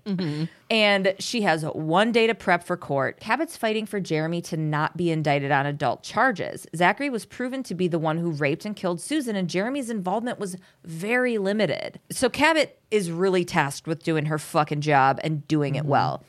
S2: Mm-hmm. And she has one day to prep for court. Cabot's fighting for Jeremy to not be indicted on adult charges. Zachary was proven to be the one who raped and killed Susan, and Jeremy's involvement was very limited. So Cabot is really tasked with doing her fucking job and doing it mm-hmm. well.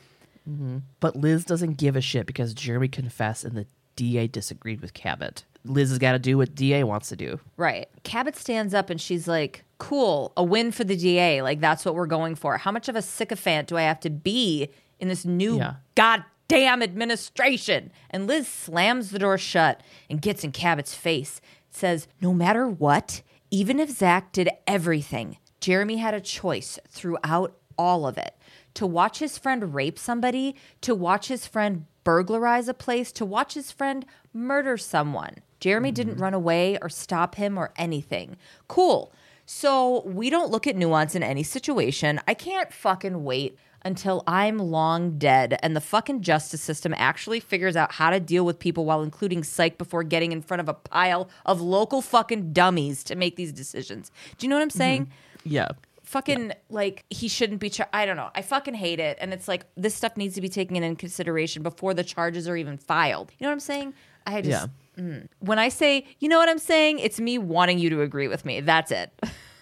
S2: Mm-hmm.
S1: But Liz doesn't give a shit because Jeremy confessed and the DA disagreed with Cabot. Liz has got to do what DA wants to do.
S2: Right. Cabot stands up and she's like, cool, a win for the DA. Like, that's what we're going for. How much of a sycophant do I have to be in this new
S1: Yeah.
S2: goddamn administration? And Liz slams the door shut and gets in Cabot's face. Says, no matter what, even if Zach did everything, Jeremy had a choice throughout all of it to watch his friend rape somebody, to watch his friend burglarize a place, to watch his friend murder someone. Jeremy didn't mm-hmm. run away or stop him or anything. Cool. So we don't look at nuance in any situation. I can't fucking wait until I'm long dead and the fucking justice system actually figures out how to deal with people while including psych before getting in front of a pile of local fucking dummies to make these decisions. Do you know what I'm mm-hmm. saying?
S1: Yeah.
S2: fucking like he shouldn't be char- I don't know. I fucking hate it and it's like this stuff needs to be taken into consideration before the charges are even filed. You know what I'm saying? I just
S1: Yeah.
S2: When I say, you know what I'm saying, it's me wanting you to agree with me. That's it.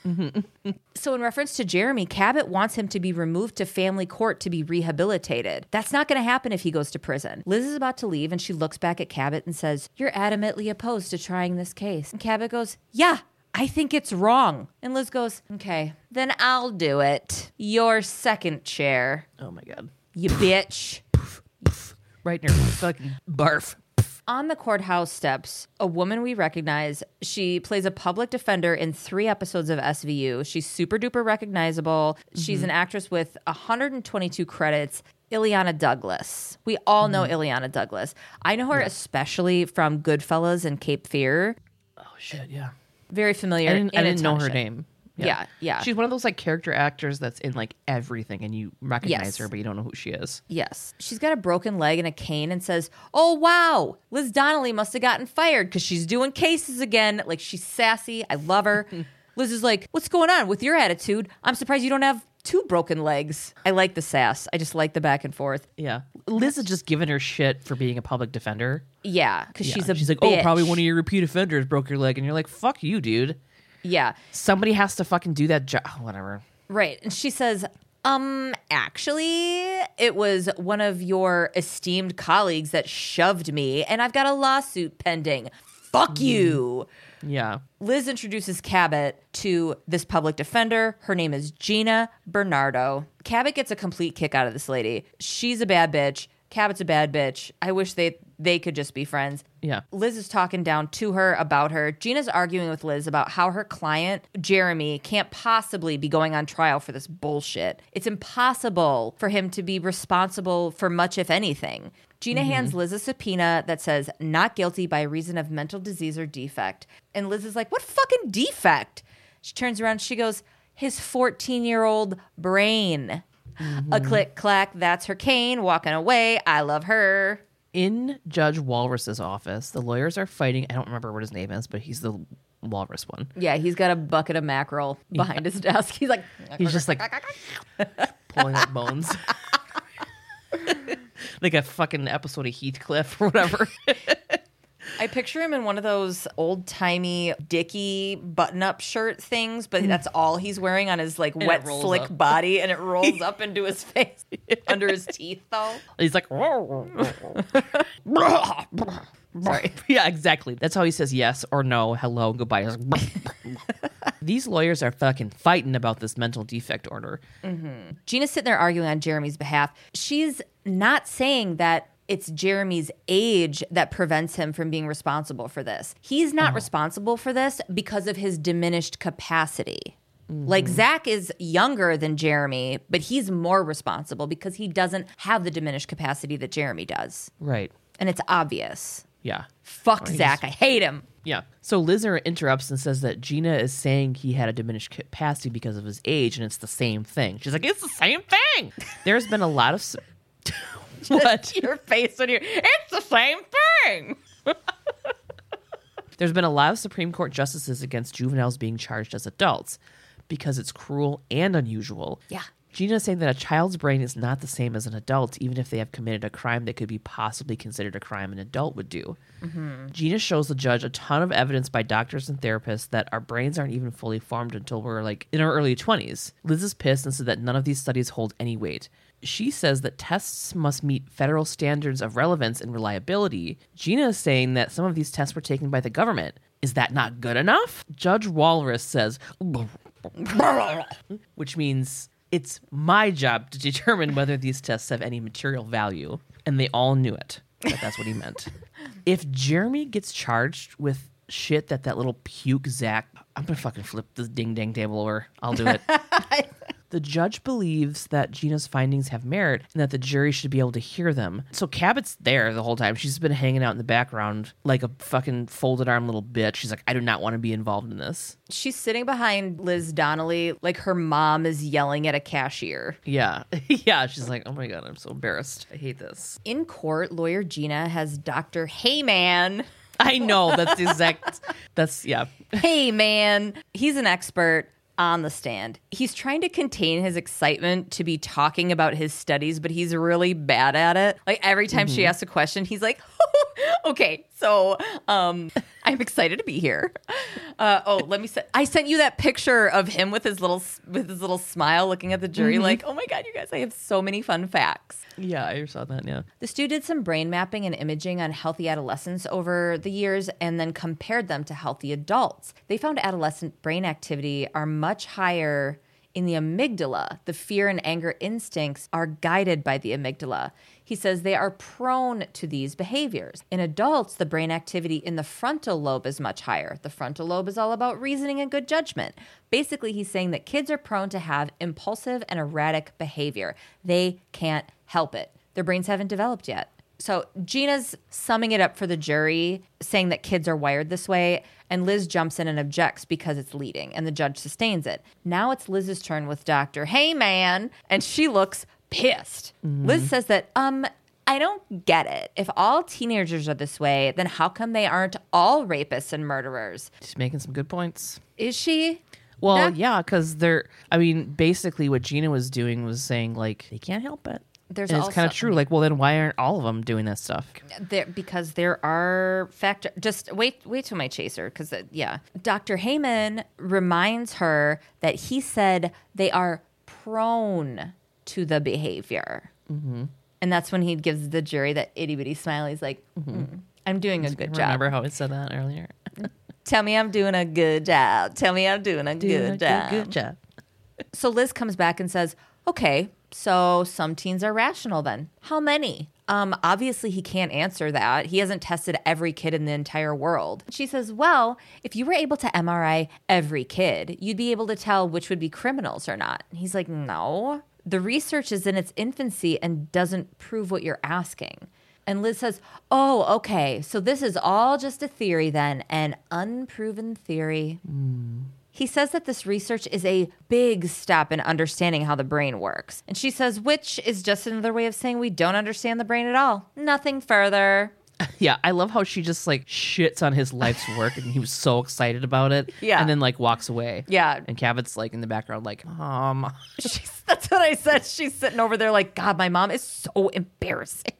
S2: Mm-hmm. so, in reference to Jeremy, Cabot wants him to be removed to family court to be rehabilitated. That's not going to happen if he goes to prison. Liz is about to leave and she looks back at Cabot and says, You're adamantly opposed to trying this case. And Cabot goes, Yeah. I think it's wrong. And Liz goes, Okay, then I'll do it. Your second chair,
S1: Oh my god.
S2: you bitch.
S1: Right in her fucking barf.
S2: On the courthouse steps, a woman we recognize. She plays a public defender in three episodes of SVU. She's super duper recognizable. She's an mm-hmm. actress with 122 credits. Illeana Douglas. We all know mm-hmm. Illeana Douglas. I know her especially from Goodfellas and Cape Fear.
S1: Oh shit, yeah.
S2: Very familiar.
S1: I didn't, I didn't know her name.
S2: Yeah, yeah.
S1: She's one of those like character actors that's in like everything and you recognize
S2: Yes.
S1: her but you don't know who she is.
S2: Yes. She's got a broken leg and a cane and says, Oh, wow. Liz Donnelly must have gotten fired because she's doing cases again. Like, she's sassy. I love her. Liz is like, What's going on with your attitude? I'm surprised you don't have two broken legs. I like the sass. I just like the back and forth.
S1: Yeah. Liz is just giving her shit for being a public defender.
S2: Yeah. Because
S1: Yeah.
S2: she's a
S1: She's like,
S2: bitch.
S1: oh, probably one of your repeat offenders broke your leg. And you're like, fuck you, dude.
S2: Yeah.
S1: Somebody has to fucking do that job. Whatever.
S2: Right. And she says, um, actually, it was one of your esteemed colleagues that shoved me, and I've got a lawsuit pending. Fuck you.
S1: Yeah.
S2: Liz introduces Cabot to this public defender. Her name is Gina Bernardo. Cabot gets a complete kick out of this lady. She's a bad bitch. Cabot's a bad bitch. I wish they they could just be friends.
S1: Yeah.
S2: Liz is talking down to her about her. Gina's arguing with Liz about how her client, Jeremy, can't possibly be going on trial for this bullshit. It's impossible for him to be responsible for much, if anything. Gina mm-hmm. hands Liz a subpoena that says not guilty by reason of mental disease or defect. And Liz is like, What fucking defect? She turns around, she goes, His 14 year old brain. A mm-hmm. click clack, that's her cane walking away. I love her.
S1: In Judge Walrus's office, the lawyers are fighting. I don't remember what his name is, but he's the walrus one.
S2: Yeah, he's got a bucket of mackerel behind his desk. He's like,
S1: He's just like pulling up bones. like a fucking episode of Heathcliff or whatever.
S2: I picture him in one of those old timey Dicky button up shirt things, but mm. that's all he's wearing on his like
S1: it
S2: wet, slick
S1: up.
S2: body, and it rolls up into his face under his teeth, though.
S1: He's like, sorry. Yeah, exactly. That's how he says yes or no, hello, goodbye. These lawyers are fucking fighting about this mental defect order. Mm-hmm.
S2: Gina's sitting there arguing on Jeremy's behalf. She's not saying that it's Jeremy's age that prevents him from being responsible for this. He's not uh-huh. responsible for this because of his diminished capacity. Mm-hmm. Like Zach is younger than Jeremy, but he's more responsible because he doesn't have the diminished capacity that Jeremy does.
S1: Right.
S2: And it's obvious.
S1: Yeah.
S2: Fuck Zach. I hate him.
S1: Yeah. So Lizer interrupts and says that Gina is saying he had a diminished capacity because of his age, and it's the same thing. She's like, it's the same thing. There's been a lot of. what?
S2: Your face when you're, it's the same thing.
S1: There's been a lot of Supreme Court justices against juveniles being charged as adults because it's cruel and unusual.
S2: Yeah.
S1: Gina is saying that a child's brain is not the same as an adult, even if they have committed a crime that could be possibly considered a crime an adult would do. Mm-hmm. Gina shows the judge a ton of evidence by doctors and therapists that our brains aren't even fully formed until we're like in our early 20s. Liz is pissed and said that none of these studies hold any weight. She says that tests must meet federal standards of relevance and reliability. Gina is saying that some of these tests were taken by the government. Is that not good enough? Judge Walrus says, which means it's my job to determine whether these tests have any material value. And they all knew it. That that's what he meant. if Jeremy gets charged with shit that that little puke Zach, I'm gonna fucking flip this ding dang table over. I'll do it. The judge believes that Gina's findings have merit and that the jury should be able to hear them. So Cabot's there the whole time. She's been hanging out in the background like a fucking folded arm little bitch. She's like, I do not want to be involved in this.
S2: She's sitting behind Liz Donnelly like her mom is yelling at a cashier.
S1: Yeah. yeah. She's like, oh my God, I'm so embarrassed. I hate this.
S2: In court, lawyer Gina has Dr. Heyman.
S1: I know. That's the exact. That's, yeah.
S2: Hey man, he's an expert on the stand. He's trying to contain his excitement to be talking about his studies, but he's really bad at it. Like every time she asks a question, he's like, "Okay, so um I'm excited to be here." Uh, oh, let me say I sent you that picture of him with his little with his little smile looking at the jury like, "Oh my god, you guys, I have so many fun facts."
S1: Yeah. I saw that. Yeah.
S2: The Stu did some brain mapping and imaging on healthy adolescents over the years and then compared them to healthy adults. They found adolescent brain activity are much higher in the amygdala. The fear and anger instincts are guided by the amygdala. He says they are prone to these behaviors. In adults, the brain activity in the frontal lobe is much higher. The frontal lobe is all about reasoning and good judgment. Basically, he's saying that kids are prone to have impulsive and erratic behavior. They can't help it. Their brains haven't developed yet. So Gina's summing it up for the jury, saying that kids are wired this way, and Liz jumps in and objects because it's leading, and the judge sustains it. Now it's Liz's turn with Doctor Hey Man, and she looks pissed. Liz says that, um, I don't get it. If all teenagers are this way, then how come they aren't all rapists and murderers?
S1: She's making some good points.
S2: Is she?
S1: Well,
S2: That-
S1: yeah, because they're. I mean, basically, what Gina was doing was saying like they can't help it.
S2: There's
S1: and it's kind of true. Like, well, then why aren't all of them doing this stuff?
S2: there because there are factor just wait wait till my chaser because yeah dr heyman reminds her that he said they are prone to the behavior
S1: Mm-hmm.
S2: and that's when he gives the jury that itty-bitty smile he's like "Mm, i'm doing a good job
S1: Remember how I said that earlier?
S2: tell me i'm doing a good job tell me i'm doing a good job
S1: Good job.
S2: so Liz comes back and says, "Okay, so some teens are rational then. How many?" Um, obviously he can't answer that. He hasn't tested every kid in the entire world. She says, "Well, if you were able to MRI every kid, you'd be able to tell which would be criminals or not." He's like, "No. The research is in its infancy and doesn't prove what you're asking." And Liz says, "Oh, okay. So this is all just a theory then, an unproven theory." He says that this research is a big step in understanding how the brain works. And she says, which is just another way of saying we don't understand the brain at all. Nothing further.
S1: Yeah, I love how she just like shits on his life's work and he was so excited about it.
S2: Yeah.
S1: And then like walks away.
S2: Yeah.
S1: And Cabot's like in the background, like, um,
S2: She's, that's what I said. She's sitting over there like, God, my mom is so embarrassing.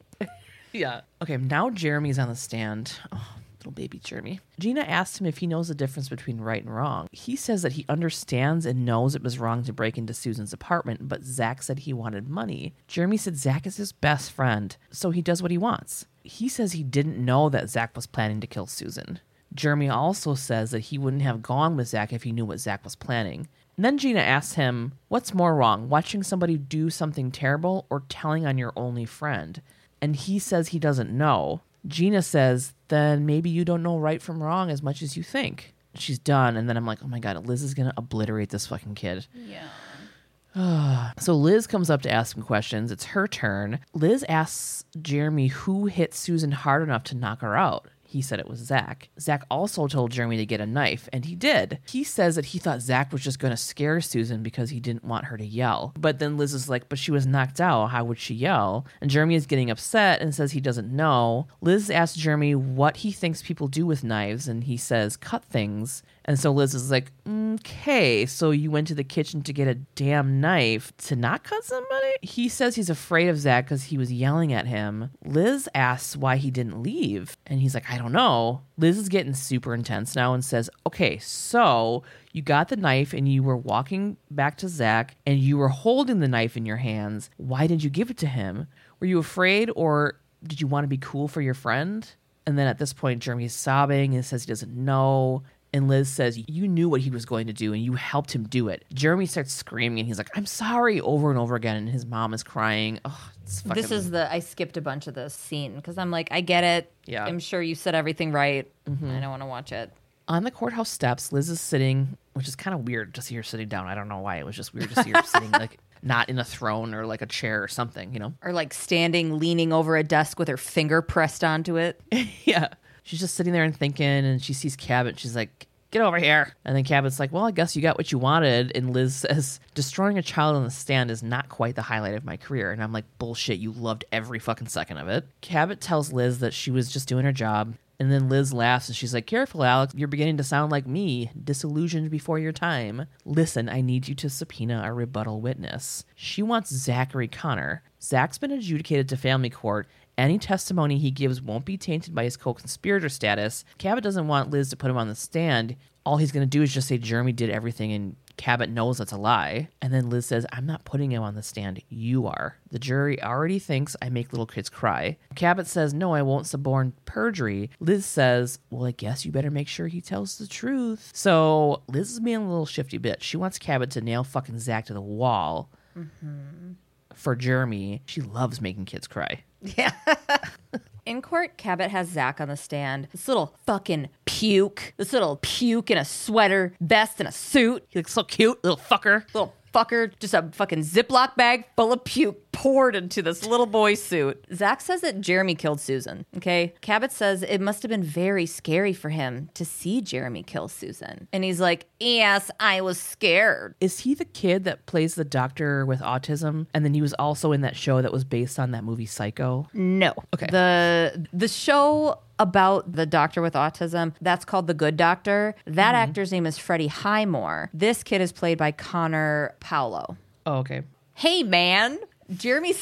S1: yeah. Okay, now Jeremy's on the stand. Oh, little baby Jeremy. Gina asked him if he knows the difference between right and wrong. He says that he understands and knows it was wrong to break into Susan's apartment, but Zach said he wanted money. Jeremy said Zach is his best friend, so he does what he wants. He says he didn't know that Zach was planning to kill Susan. Jeremy also says that he wouldn't have gone with Zach if he knew what Zach was planning. And then Gina asks him, What's more wrong, watching somebody do something terrible or telling on your only friend? And he says he doesn't know. Gina says, Then maybe you don't know right from wrong as much as you think. She's done. And then I'm like, Oh my God, Liz is going to obliterate this fucking kid. Yeah. so Liz comes up to ask him questions. It's her turn. Liz asks Jeremy who hit Susan hard enough to knock her out. He said it was Zach. Zach also told Jeremy to get a knife, and he did. He says that he thought Zach was just going to scare Susan because he didn't want her to yell. But then Liz is like, but she was knocked out. How would she yell? And Jeremy is getting upset and says he doesn't know. Liz asks Jeremy what he thinks people do with knives, and he says, cut things. And so Liz is like, okay, so you went to the kitchen to get a damn knife to not cut somebody? He says he's afraid of Zach because he was yelling at him. Liz asks why he didn't leave. And he's like, I don't know. Liz is getting super intense now and says, okay, so you got the knife and you were walking back to Zach and you were holding the knife in your hands. Why didn't you give it to him? Were you afraid or did you want to be cool for your friend? And then at this point, Jeremy's sobbing and says he doesn't know. And Liz says, You knew what he was going to do and you helped him do it. Jeremy starts screaming and he's like, I'm sorry over and over again. And his mom is crying. Oh, it's fucking.
S2: This is the I skipped a bunch of this scene because I'm like, I get it.
S1: Yeah.
S2: I'm sure you said everything right. Mm-hmm. I don't want to watch it.
S1: On the courthouse steps, Liz is sitting, which is kind of weird to see her sitting down. I don't know why. It was just weird to see her sitting like not in a throne or like a chair or something, you know?
S2: Or like standing, leaning over a desk with her finger pressed onto it.
S1: yeah. She's just sitting there and thinking, and she sees Cabot. She's like, Get over here. And then Cabot's like, Well, I guess you got what you wanted. And Liz says, Destroying a child on the stand is not quite the highlight of my career. And I'm like, Bullshit, you loved every fucking second of it. Cabot tells Liz that she was just doing her job. And then Liz laughs and she's like, Careful, Alex. You're beginning to sound like me, disillusioned before your time. Listen, I need you to subpoena a rebuttal witness. She wants Zachary Connor. Zach's been adjudicated to family court. Any testimony he gives won't be tainted by his co conspirator status. Cabot doesn't want Liz to put him on the stand. All he's going to do is just say Jeremy did everything and Cabot knows that's a lie. And then Liz says, I'm not putting him on the stand. You are. The jury already thinks I make little kids cry. Cabot says, No, I won't suborn perjury. Liz says, Well, I guess you better make sure he tells the truth. So Liz is being a little shifty bitch. She wants Cabot to nail fucking Zach to the wall. Mm-hmm. For Jeremy, she loves making kids cry. Yeah.
S2: In court, Cabot has Zach on the stand. This little fucking puke. This little puke in a sweater, vest, and a suit.
S1: He looks so cute, little fucker.
S2: Little fucker, just a fucking Ziploc bag full of puke poured into this little boy suit. Zach says that Jeremy killed Susan. Okay. Cabot says it must have been very scary for him to see Jeremy kill Susan. And he's like, Yes, I was scared.
S1: Is he the kid that plays the doctor with autism? And then he was also in that show that was based on that movie Psycho?
S2: No.
S1: Okay.
S2: The the show about the doctor with autism, that's called The Good Doctor. That mm-hmm. actor's name is Freddie Highmore. This kid is played by Connor Paolo.
S1: Oh, okay.
S2: Hey man, Jeremy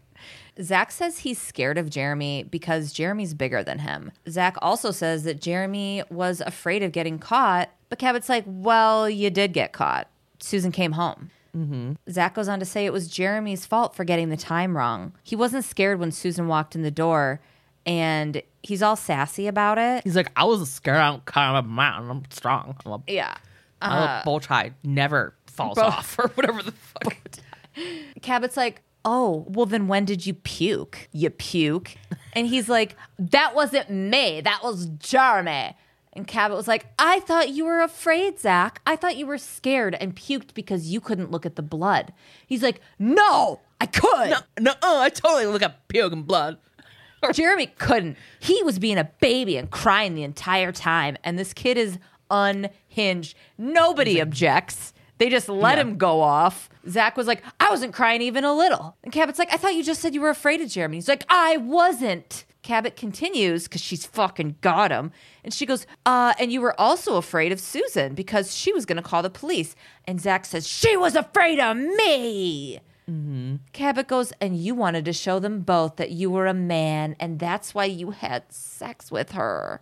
S2: Zach says he's scared of Jeremy because Jeremy's bigger than him. Zach also says that Jeremy was afraid of getting caught, but Cabot's like, well, you did get caught. Susan came home. Mm-hmm. Zach goes on to say it was Jeremy's fault for getting the time wrong. He wasn't scared when Susan walked in the door, and he's all sassy about it.
S1: He's like, I was scared. I'm kind of a man. I'm strong. I'm a,
S2: Yeah.
S1: I'm a uh-huh. bow tie never falls
S2: bow-
S1: off or whatever the fuck.
S2: Cabot's like, oh, well, then when did you puke? You puke. And he's like, that wasn't me. That was Jeremy. And Cabot was like, I thought you were afraid, Zach. I thought you were scared and puked because you couldn't look at the blood. He's like, no, I could.
S1: no, uh, I totally look at puke and blood.
S2: Jeremy couldn't. He was being a baby and crying the entire time. And this kid is unhinged. Nobody objects. They just let
S1: Yeah.
S2: him go off. Zach was like, I wasn't crying even a little. And Cabot's like, I thought you just said you were afraid of Jeremy. He's like, I wasn't. Cabot continues because she's fucking got him. And she goes, uh, and you were also afraid of Susan because she was going to call the police. And Zach says, She was afraid of me. Cabot goes, and you wanted to show them both that you were a man, and that's why you had sex with her.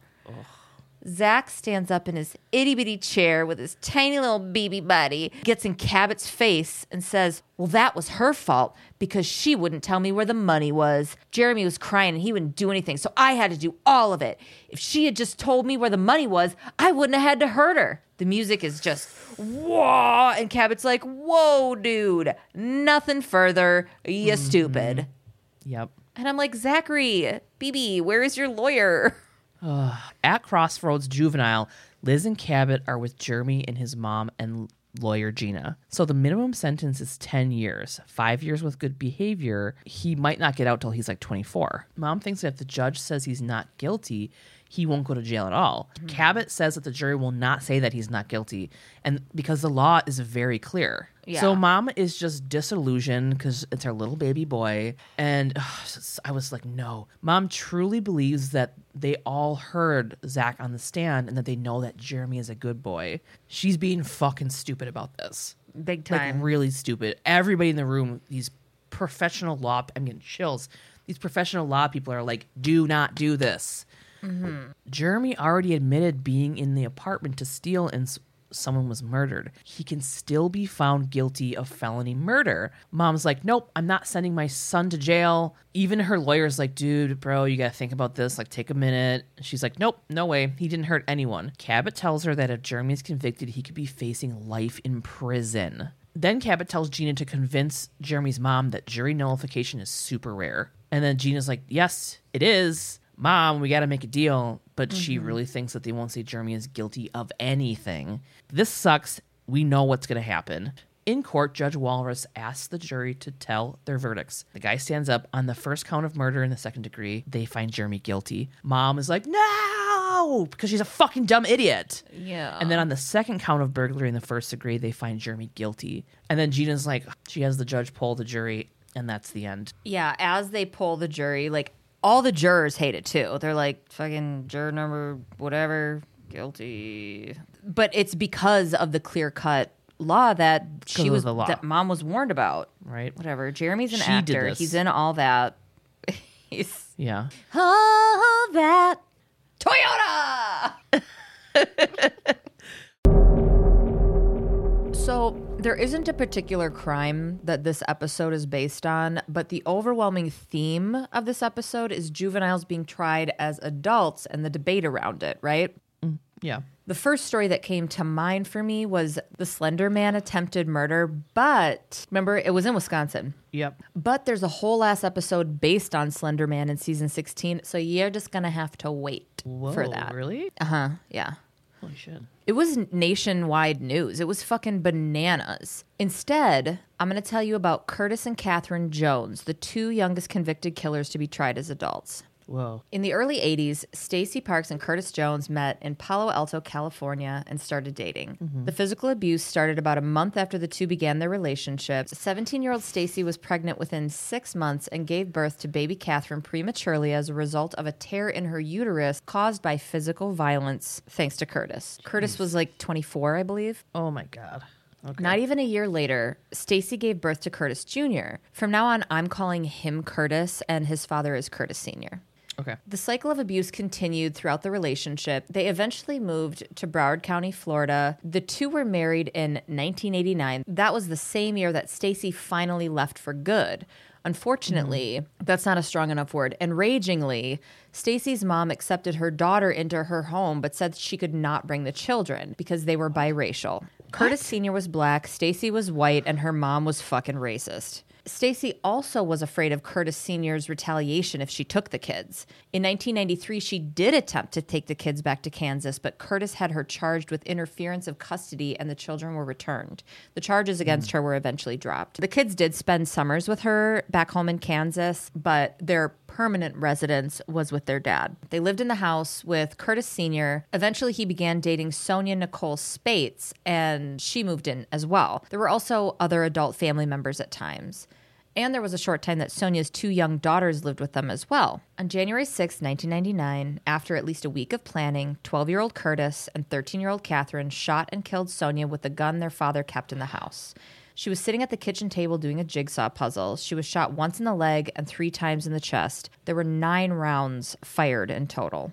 S2: Zach stands up in his itty bitty chair with his tiny little BB body, gets in Cabot's face, and says, Well, that was her fault because she wouldn't tell me where the money was. Jeremy was crying and he wouldn't do anything, so I had to do all of it. If she had just told me where the money was, I wouldn't have had to hurt her. The music is just whoa, and Cabot's like, Whoa, dude, nothing further, you mm-hmm. stupid.
S1: Yep.
S2: And I'm like, Zachary, BB, where is your lawyer?
S1: At Crossroads Juvenile, Liz and Cabot are with Jeremy and his mom and lawyer Gina. So the minimum sentence is 10 years. Five years with good behavior. He might not get out till he's like 24. Mom thinks that if the judge says he's not guilty, he won't go to jail at all. Mm-hmm. Cabot says that the jury will not say that he's not guilty, and because the law is very clear.
S2: Yeah.
S1: So mom is just disillusioned because it's her little baby boy. And ugh, I was like, no. Mom truly believes that they all heard Zach on the stand and that they know that Jeremy is a good boy. She's being fucking stupid about this.
S2: Big
S1: Like, really stupid. Everybody in the room, these professional law, I'm getting chills. These professional law people are like, do not do this. Mm-hmm. Jeremy already admitted being in the apartment to steal and s- someone was murdered. He can still be found guilty of felony murder. Mom's like, nope, I'm not sending my son to jail. Even her lawyer's like, dude, bro, you gotta think about this. Like, take a minute. She's like, nope, no way. He didn't hurt anyone. Cabot tells her that if Jeremy is convicted, he could be facing life in prison. Then Cabot tells Gina to convince Jeremy's mom that jury nullification is super rare. And then Gina's like, yes, it is. Mom, we got to make a deal. But she mm-hmm. really thinks that they won't say Jeremy is guilty of anything. This sucks. We know what's going to happen. In court, Judge Walrus asks the jury to tell their verdicts. The guy stands up on the first count of murder in the second degree. They find Jeremy guilty. Mom is like, no, because she's a fucking dumb idiot.
S2: Yeah.
S1: And then on the second count of burglary in the first degree, they find Jeremy guilty. And then Gina's like, she has the judge poll the jury, and that's the end.
S2: Yeah, as they pull the jury, like all the jurors hate it too. They're like, fucking juror number whatever, guilty. But it's because of the clear cut law that she was
S1: the law.
S2: that mom was warned about.
S1: Right.
S2: Whatever. Jeremy's an
S1: She did
S2: actor.
S1: this.
S2: He's in all that. He's
S1: Yeah.
S2: all that. Toyota. So, there isn't a particular crime that this episode is based on, but the overwhelming theme of this episode is juveniles being tried as adults and the debate around it, right?
S1: Yeah.
S2: The first story that came to mind for me was the Slender Man attempted murder, but remember, it was in Wisconsin.
S1: Yep.
S2: But there's a whole ass episode based on Slender Man in season 16, so you're just gonna have to wait for that.
S1: Really?
S2: Uh huh. Yeah.
S1: Holy shit.
S2: It was nationwide news. It was fucking bananas. Instead, I'm going to tell you about Curtis and Catherine Jones, the two youngest convicted killers to be tried as adults.
S1: Whoa.
S2: In the early 80s, Stacy Parks and Curtis Jones met in Palo Alto, California, and started dating. Mm-hmm. The physical abuse started about a month after the two began their relationship. 17 year old Stacy was pregnant within six months and gave birth to baby Catherine prematurely as a result of a tear in her uterus caused by physical violence, thanks to Curtis. Curtis was like 24, I believe.
S1: Oh my god. Okay.
S2: Not even a year later, Stacy gave birth to Curtis Jr. From now on, I'm calling him Curtis, and his father is Curtis Sr.
S1: Okay.
S2: The cycle of abuse continued throughout the relationship. They eventually moved to Broward County, Florida. The two were married in 1989. That was the same year that Stacy finally left for good. Unfortunately, mm-hmm. that's not a strong enough word. Enragingly, Stacy's mom accepted her daughter into her home but said she could not bring the children because they were biracial. Curtis Sr. was black, Stacy was white, and her mom was fucking racist. Stacy also was afraid of Curtis Sr.'s retaliation if she took the kids. In 1993, she did attempt to take the kids back to Kansas, but Curtis had her charged with interference of custody and the children were returned. The charges against hmm. her were eventually dropped. The kids did spend summers with her back home in Kansas, but their permanent residence was with their dad. They lived in the house with Curtis Sr. Eventually, he began dating Sonia Nicole Spates, and she moved in as well. There were also other adult family members at times. And there was a short time that Sonia's two young daughters lived with them as well. On January 6, 1999, after at least a week of planning, 12 year old Curtis and 13 year old Catherine shot and killed Sonia with the gun their father kept in the house. She was sitting at the kitchen table doing a jigsaw puzzle. She was shot once in the leg and three times in the chest. There were nine rounds fired in total.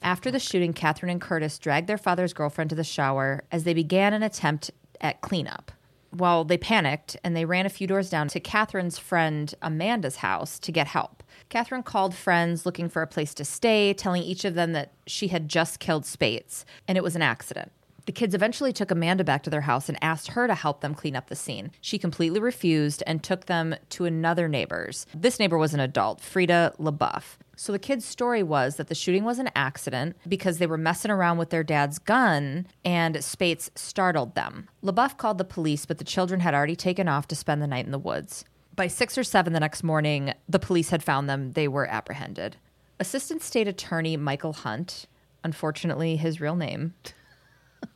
S2: After the shooting, Catherine and Curtis dragged their father's girlfriend to the shower as they began an attempt at cleanup. Well, they panicked and they ran a few doors down to Catherine's friend Amanda's house to get help. Catherine called friends looking for a place to stay, telling each of them that she had just killed Spates and it was an accident. The kids eventually took Amanda back to their house and asked her to help them clean up the scene. She completely refused and took them to another neighbor's. This neighbor was an adult, Frida LaBeouf. So the kids' story was that the shooting was an accident because they were messing around with their dad's gun and Spates startled them. LaBeouf called the police, but the children had already taken off to spend the night in the woods. By six or seven the next morning, the police had found them. They were apprehended. Assistant State Attorney Michael Hunt, unfortunately his real name,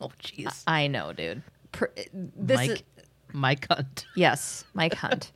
S1: Oh, jeez.
S2: I know, dude. Per, this
S1: Mike,
S2: is
S1: Mike Hunt.
S2: yes, Mike Hunt.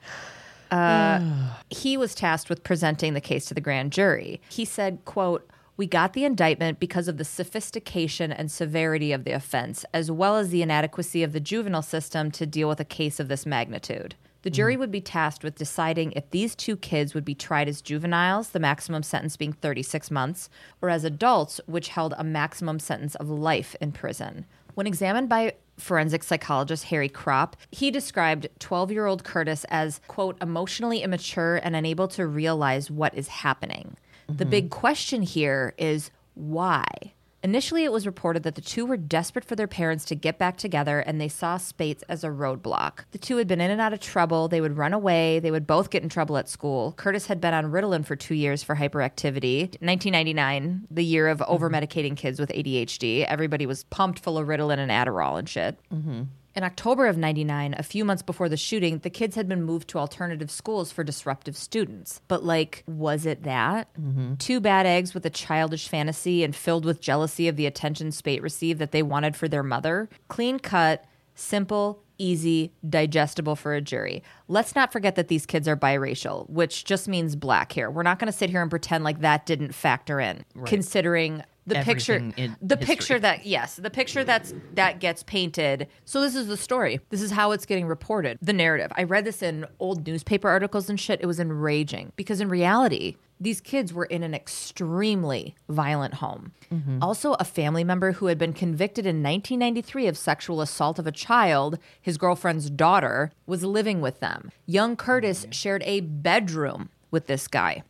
S2: Uh, he was tasked with presenting the case to the grand jury. He said, "quote." We got the indictment because of the sophistication and severity of the offense, as well as the inadequacy of the juvenile system to deal with a case of this magnitude. The jury mm-hmm. would be tasked with deciding if these two kids would be tried as juveniles, the maximum sentence being 36 months, or as adults, which held a maximum sentence of life in prison. When examined by forensic psychologist Harry Krop, he described 12 year old Curtis as, quote, emotionally immature and unable to realize what is happening. The mm-hmm. big question here is why? Initially, it was reported that the two were desperate for their parents to get back together and they saw Spates as a roadblock. The two had been in and out of trouble. They would run away. They would both get in trouble at school. Curtis had been on Ritalin for two years for hyperactivity. 1999, the year of over medicating kids with ADHD, everybody was pumped full of Ritalin and Adderall and shit. Mm-hmm. In October of 99, a few months before the shooting, the kids had been moved to alternative schools for disruptive students. But, like, was it that? Mm-hmm. Two bad eggs with a childish fantasy and filled with jealousy of the attention Spate received that they wanted for their mother? Clean cut, simple, easy, digestible for a jury. Let's not forget that these kids are biracial, which just means black here. We're not going to sit here and pretend like that didn't factor in, considering the picture
S1: in
S2: the
S1: history.
S2: picture that yes the picture that's that gets painted so this is the story this is how it's getting reported the narrative i read this in old newspaper articles and shit it was enraging because in reality these kids were in an extremely violent home. Mm-hmm. Also, a family member who had been convicted in 1993 of sexual assault of a child, his girlfriend's daughter, was living with them. Young Curtis oh, shared a bedroom with this guy.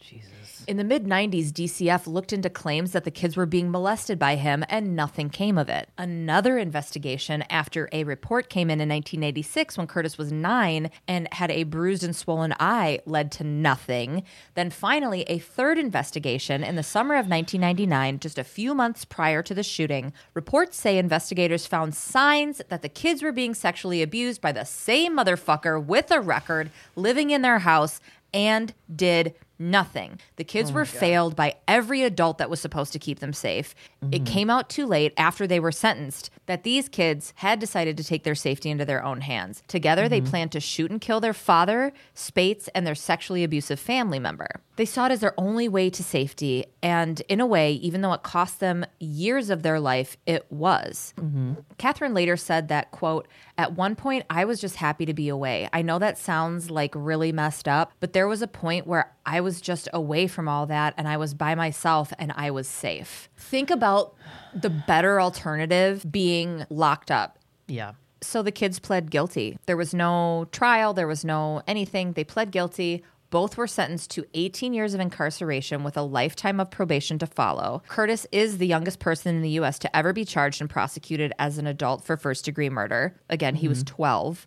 S1: Jesus.
S2: In the mid 90s, DCF looked into claims that the kids were being molested by him, and nothing came of it. Another investigation after a report came in in 1986 when Curtis was nine and had a bruised and swollen eye led to nothing. Then finally, a third investigation in the summer of 1999, just a few months prior to the shooting. Reports say investigators found signs that the kids were being sexually abused by the same motherfucker with a record living in their house and did nothing. The kids oh were failed by every adult that was supposed to keep them safe. It mm-hmm. came out too late after they were sentenced that these kids had decided to take their safety into their own hands. Together, they mm-hmm. planned to shoot and kill their father, Spates, and their sexually abusive family member. They saw it as their only way to safety, and in a way, even though it cost them years of their life, it was. Mm-hmm. Catherine later said that, quote, at one point, I was just happy to be away. I know that sounds like really messed up, but there was a point where I was just away from all that and I was by myself and I was safe. Think about the better alternative being locked up.
S1: Yeah.
S2: So the kids pled guilty. There was no trial, there was no anything. They pled guilty. Both were sentenced to 18 years of incarceration with a lifetime of probation to follow. Curtis is the youngest person in the U.S. to ever be charged and prosecuted as an adult for first degree murder. Again, he was mm-hmm. 12.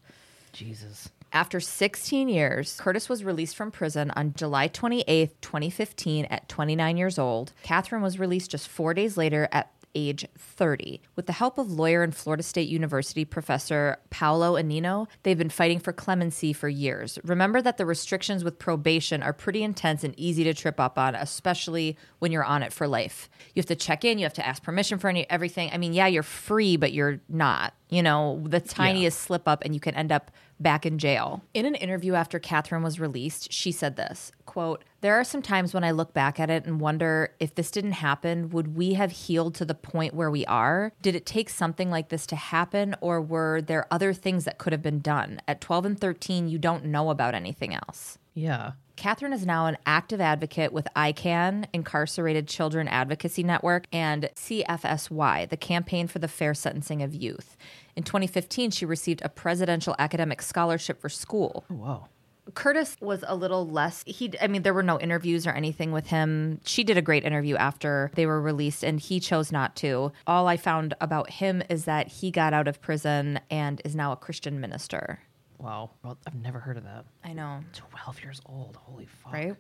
S1: Jesus.
S2: After 16 years, Curtis was released from prison on July 28, 2015, at 29 years old. Catherine was released just four days later at age 30. With the help of lawyer and Florida State University professor Paolo Annino, they've been fighting for clemency for years. Remember that the restrictions with probation are pretty intense and easy to trip up on, especially when you're on it for life. You have to check in, you have to ask permission for any everything. I mean, yeah, you're free, but you're not. You know, the tiniest slip up and you can end up back in jail. In an interview after Catherine was released, she said this quote, There are some times when I look back at it and wonder if this didn't happen, would we have healed to the point where we are? Did it take something like this to happen, or were there other things that could have been done? At 12 and 13, you don't know about anything else.
S1: Yeah.
S2: Catherine is now an active advocate with ICAN, Incarcerated Children Advocacy Network, and CFSY, the Campaign for the Fair Sentencing of Youth. In 2015, she received a presidential academic scholarship for school.
S1: Oh, wow.
S2: Curtis was a little less he I mean there were no interviews or anything with him. She did a great interview after they were released and he chose not to. All I found about him is that he got out of prison and is now a Christian minister.
S1: Wow. Well, I've never heard of that.
S2: I know,
S1: 12 years old. Holy fuck.
S2: right?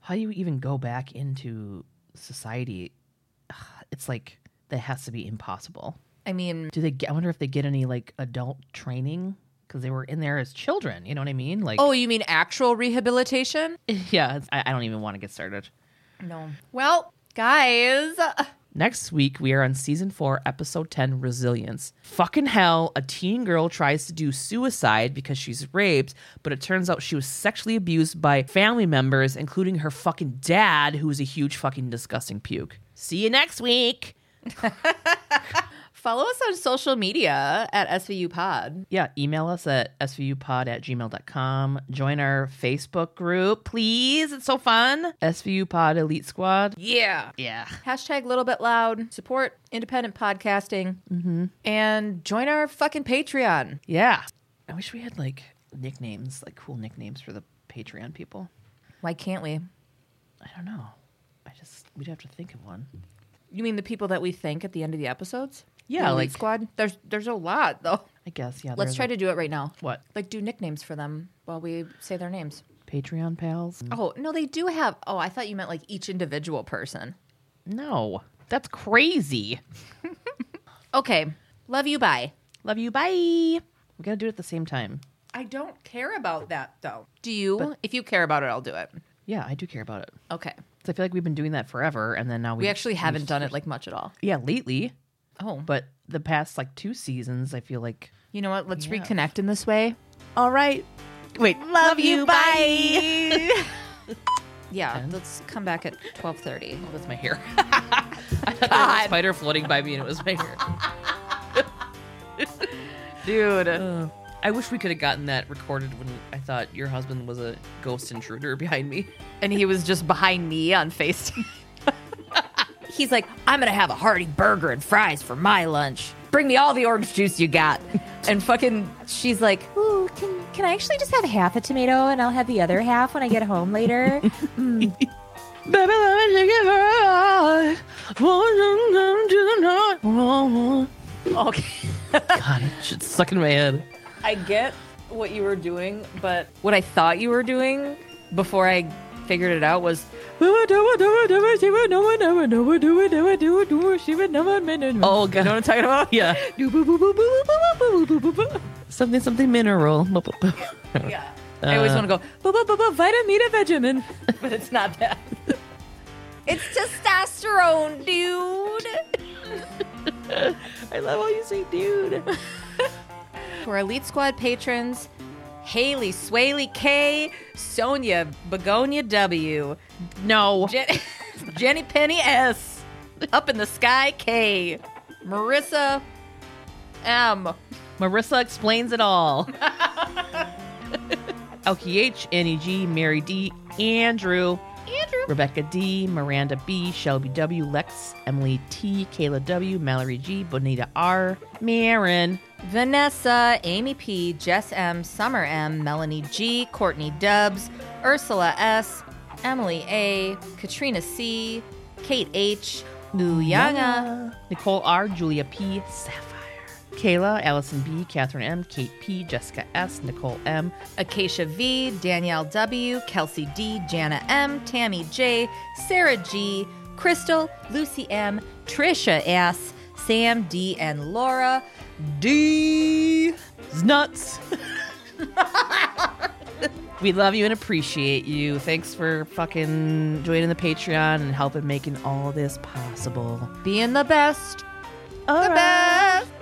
S1: How do you even go back into society? It's like that has to be impossible.
S2: I mean,
S1: Do they get, I wonder if they get any like adult training because they were in there as children. You know what I mean? Like,
S2: oh, you mean actual rehabilitation?
S1: yeah, I, I don't even want to get started.
S2: No. Well, guys,
S1: Next week, we are on season four, episode 10 Resilience. Fucking hell, a teen girl tries to do suicide because she's raped, but it turns out she was sexually abused by family members, including her fucking dad, who is a huge fucking disgusting puke. See you next week.
S2: follow us on social media at SVU Pod.
S1: Yeah, email us at svupod at gmail.com. Join our Facebook group, please. It's so fun. SVU Pod Elite Squad.
S2: Yeah.
S1: Yeah.
S2: Hashtag little bit loud. Support independent podcasting. Mm-hmm. And join our fucking Patreon.
S1: Yeah. I wish we had like nicknames, like cool nicknames for the Patreon people.
S2: Why can't we?
S1: I don't know. I just we'd have to think of one.
S2: You mean the people that we thank at the end of the episodes?
S1: Yeah, like-
S2: squad. There's there's a lot though.
S1: I guess yeah.
S2: Let's try to do it right now.
S1: what
S2: Like do nicknames for them while we say their names.
S1: Patreon pals.
S2: Oh no, they do have. Oh, I thought you meant like each individual person.
S1: No, that's crazy.
S2: Okay, love you. Bye.
S1: Love you. Bye. We gotta do it at the same time.
S2: I don't care about that though. Do you? if you care about it, I'll do it.
S1: Yeah, I do care about it.
S2: Okay.
S1: So I feel like we've been doing that forever, and then now we
S2: We actually haven't done it like much at all.
S1: Yeah, lately,
S2: Oh,
S1: but the past like two seasons, I feel like.
S2: you know what? Let's
S1: Yeah.
S2: reconnect in this way.
S1: All right. Wait.
S2: Love, you. Bye. yeah, let's come back at twelve thirty.
S1: Oh, that's my hair. I thought there was a spider floating by me, and it was my hair.
S2: Dude.
S1: I wish we could have gotten that recorded when I thought your husband was a ghost intruder behind me.
S2: and he was just behind me on FaceTime. He's like, I'm gonna have a hearty burger and fries for my lunch. Bring me all the orange juice you got. And fucking, she's like, Ooh, can can I actually just have half a tomato and I'll have the other half when I get home later? Mm.
S1: Baby, let me take it right.
S2: okay.
S1: God, it shit's stuck in my head.
S2: I get what you were doing, but what I thought you were doing before I figured it out was
S1: Oh god.
S2: You know what I'm talking about?
S1: Yeah. something something mineral.
S2: Yeah. I always want to go, "Bu- bu- bu- bu- vitamin but it's not that. it's testosterone, dude.
S1: I love how you say dude.
S2: For Elite Squad patrons, Haley Swaley K, Sonia Begonia W,
S1: No.
S2: Jen- Jenny Penny S, Up in the Sky K, Marissa M,
S1: Marissa explains it all. LKH, Annie G, Mary D, Andrew,
S2: Andrew,
S1: Rebecca D, Miranda B, Shelby W, Lex, Emily T, Kayla W, Mallory G, Bonita R, Marin,
S2: Vanessa, Amy P, Jess M, Summer M, Melanie G, Courtney Dubs, Ursula S, Emily A, Katrina C, Kate H, Uyanga,
S1: Nicole R, Julia P, Sapphire, Kayla, Allison B, Catherine M, Kate P, Jessica S, Nicole M,
S2: Acacia V, Danielle W, Kelsey D, Jana M, Tammy J, Sarah G, Crystal, Lucy M, Trisha S, Sam D, and Laura D.
S1: It's nuts. we love you and appreciate you. Thanks for fucking joining the Patreon and helping making all this possible.
S2: Being the best.
S1: All
S2: the
S1: right.
S2: best.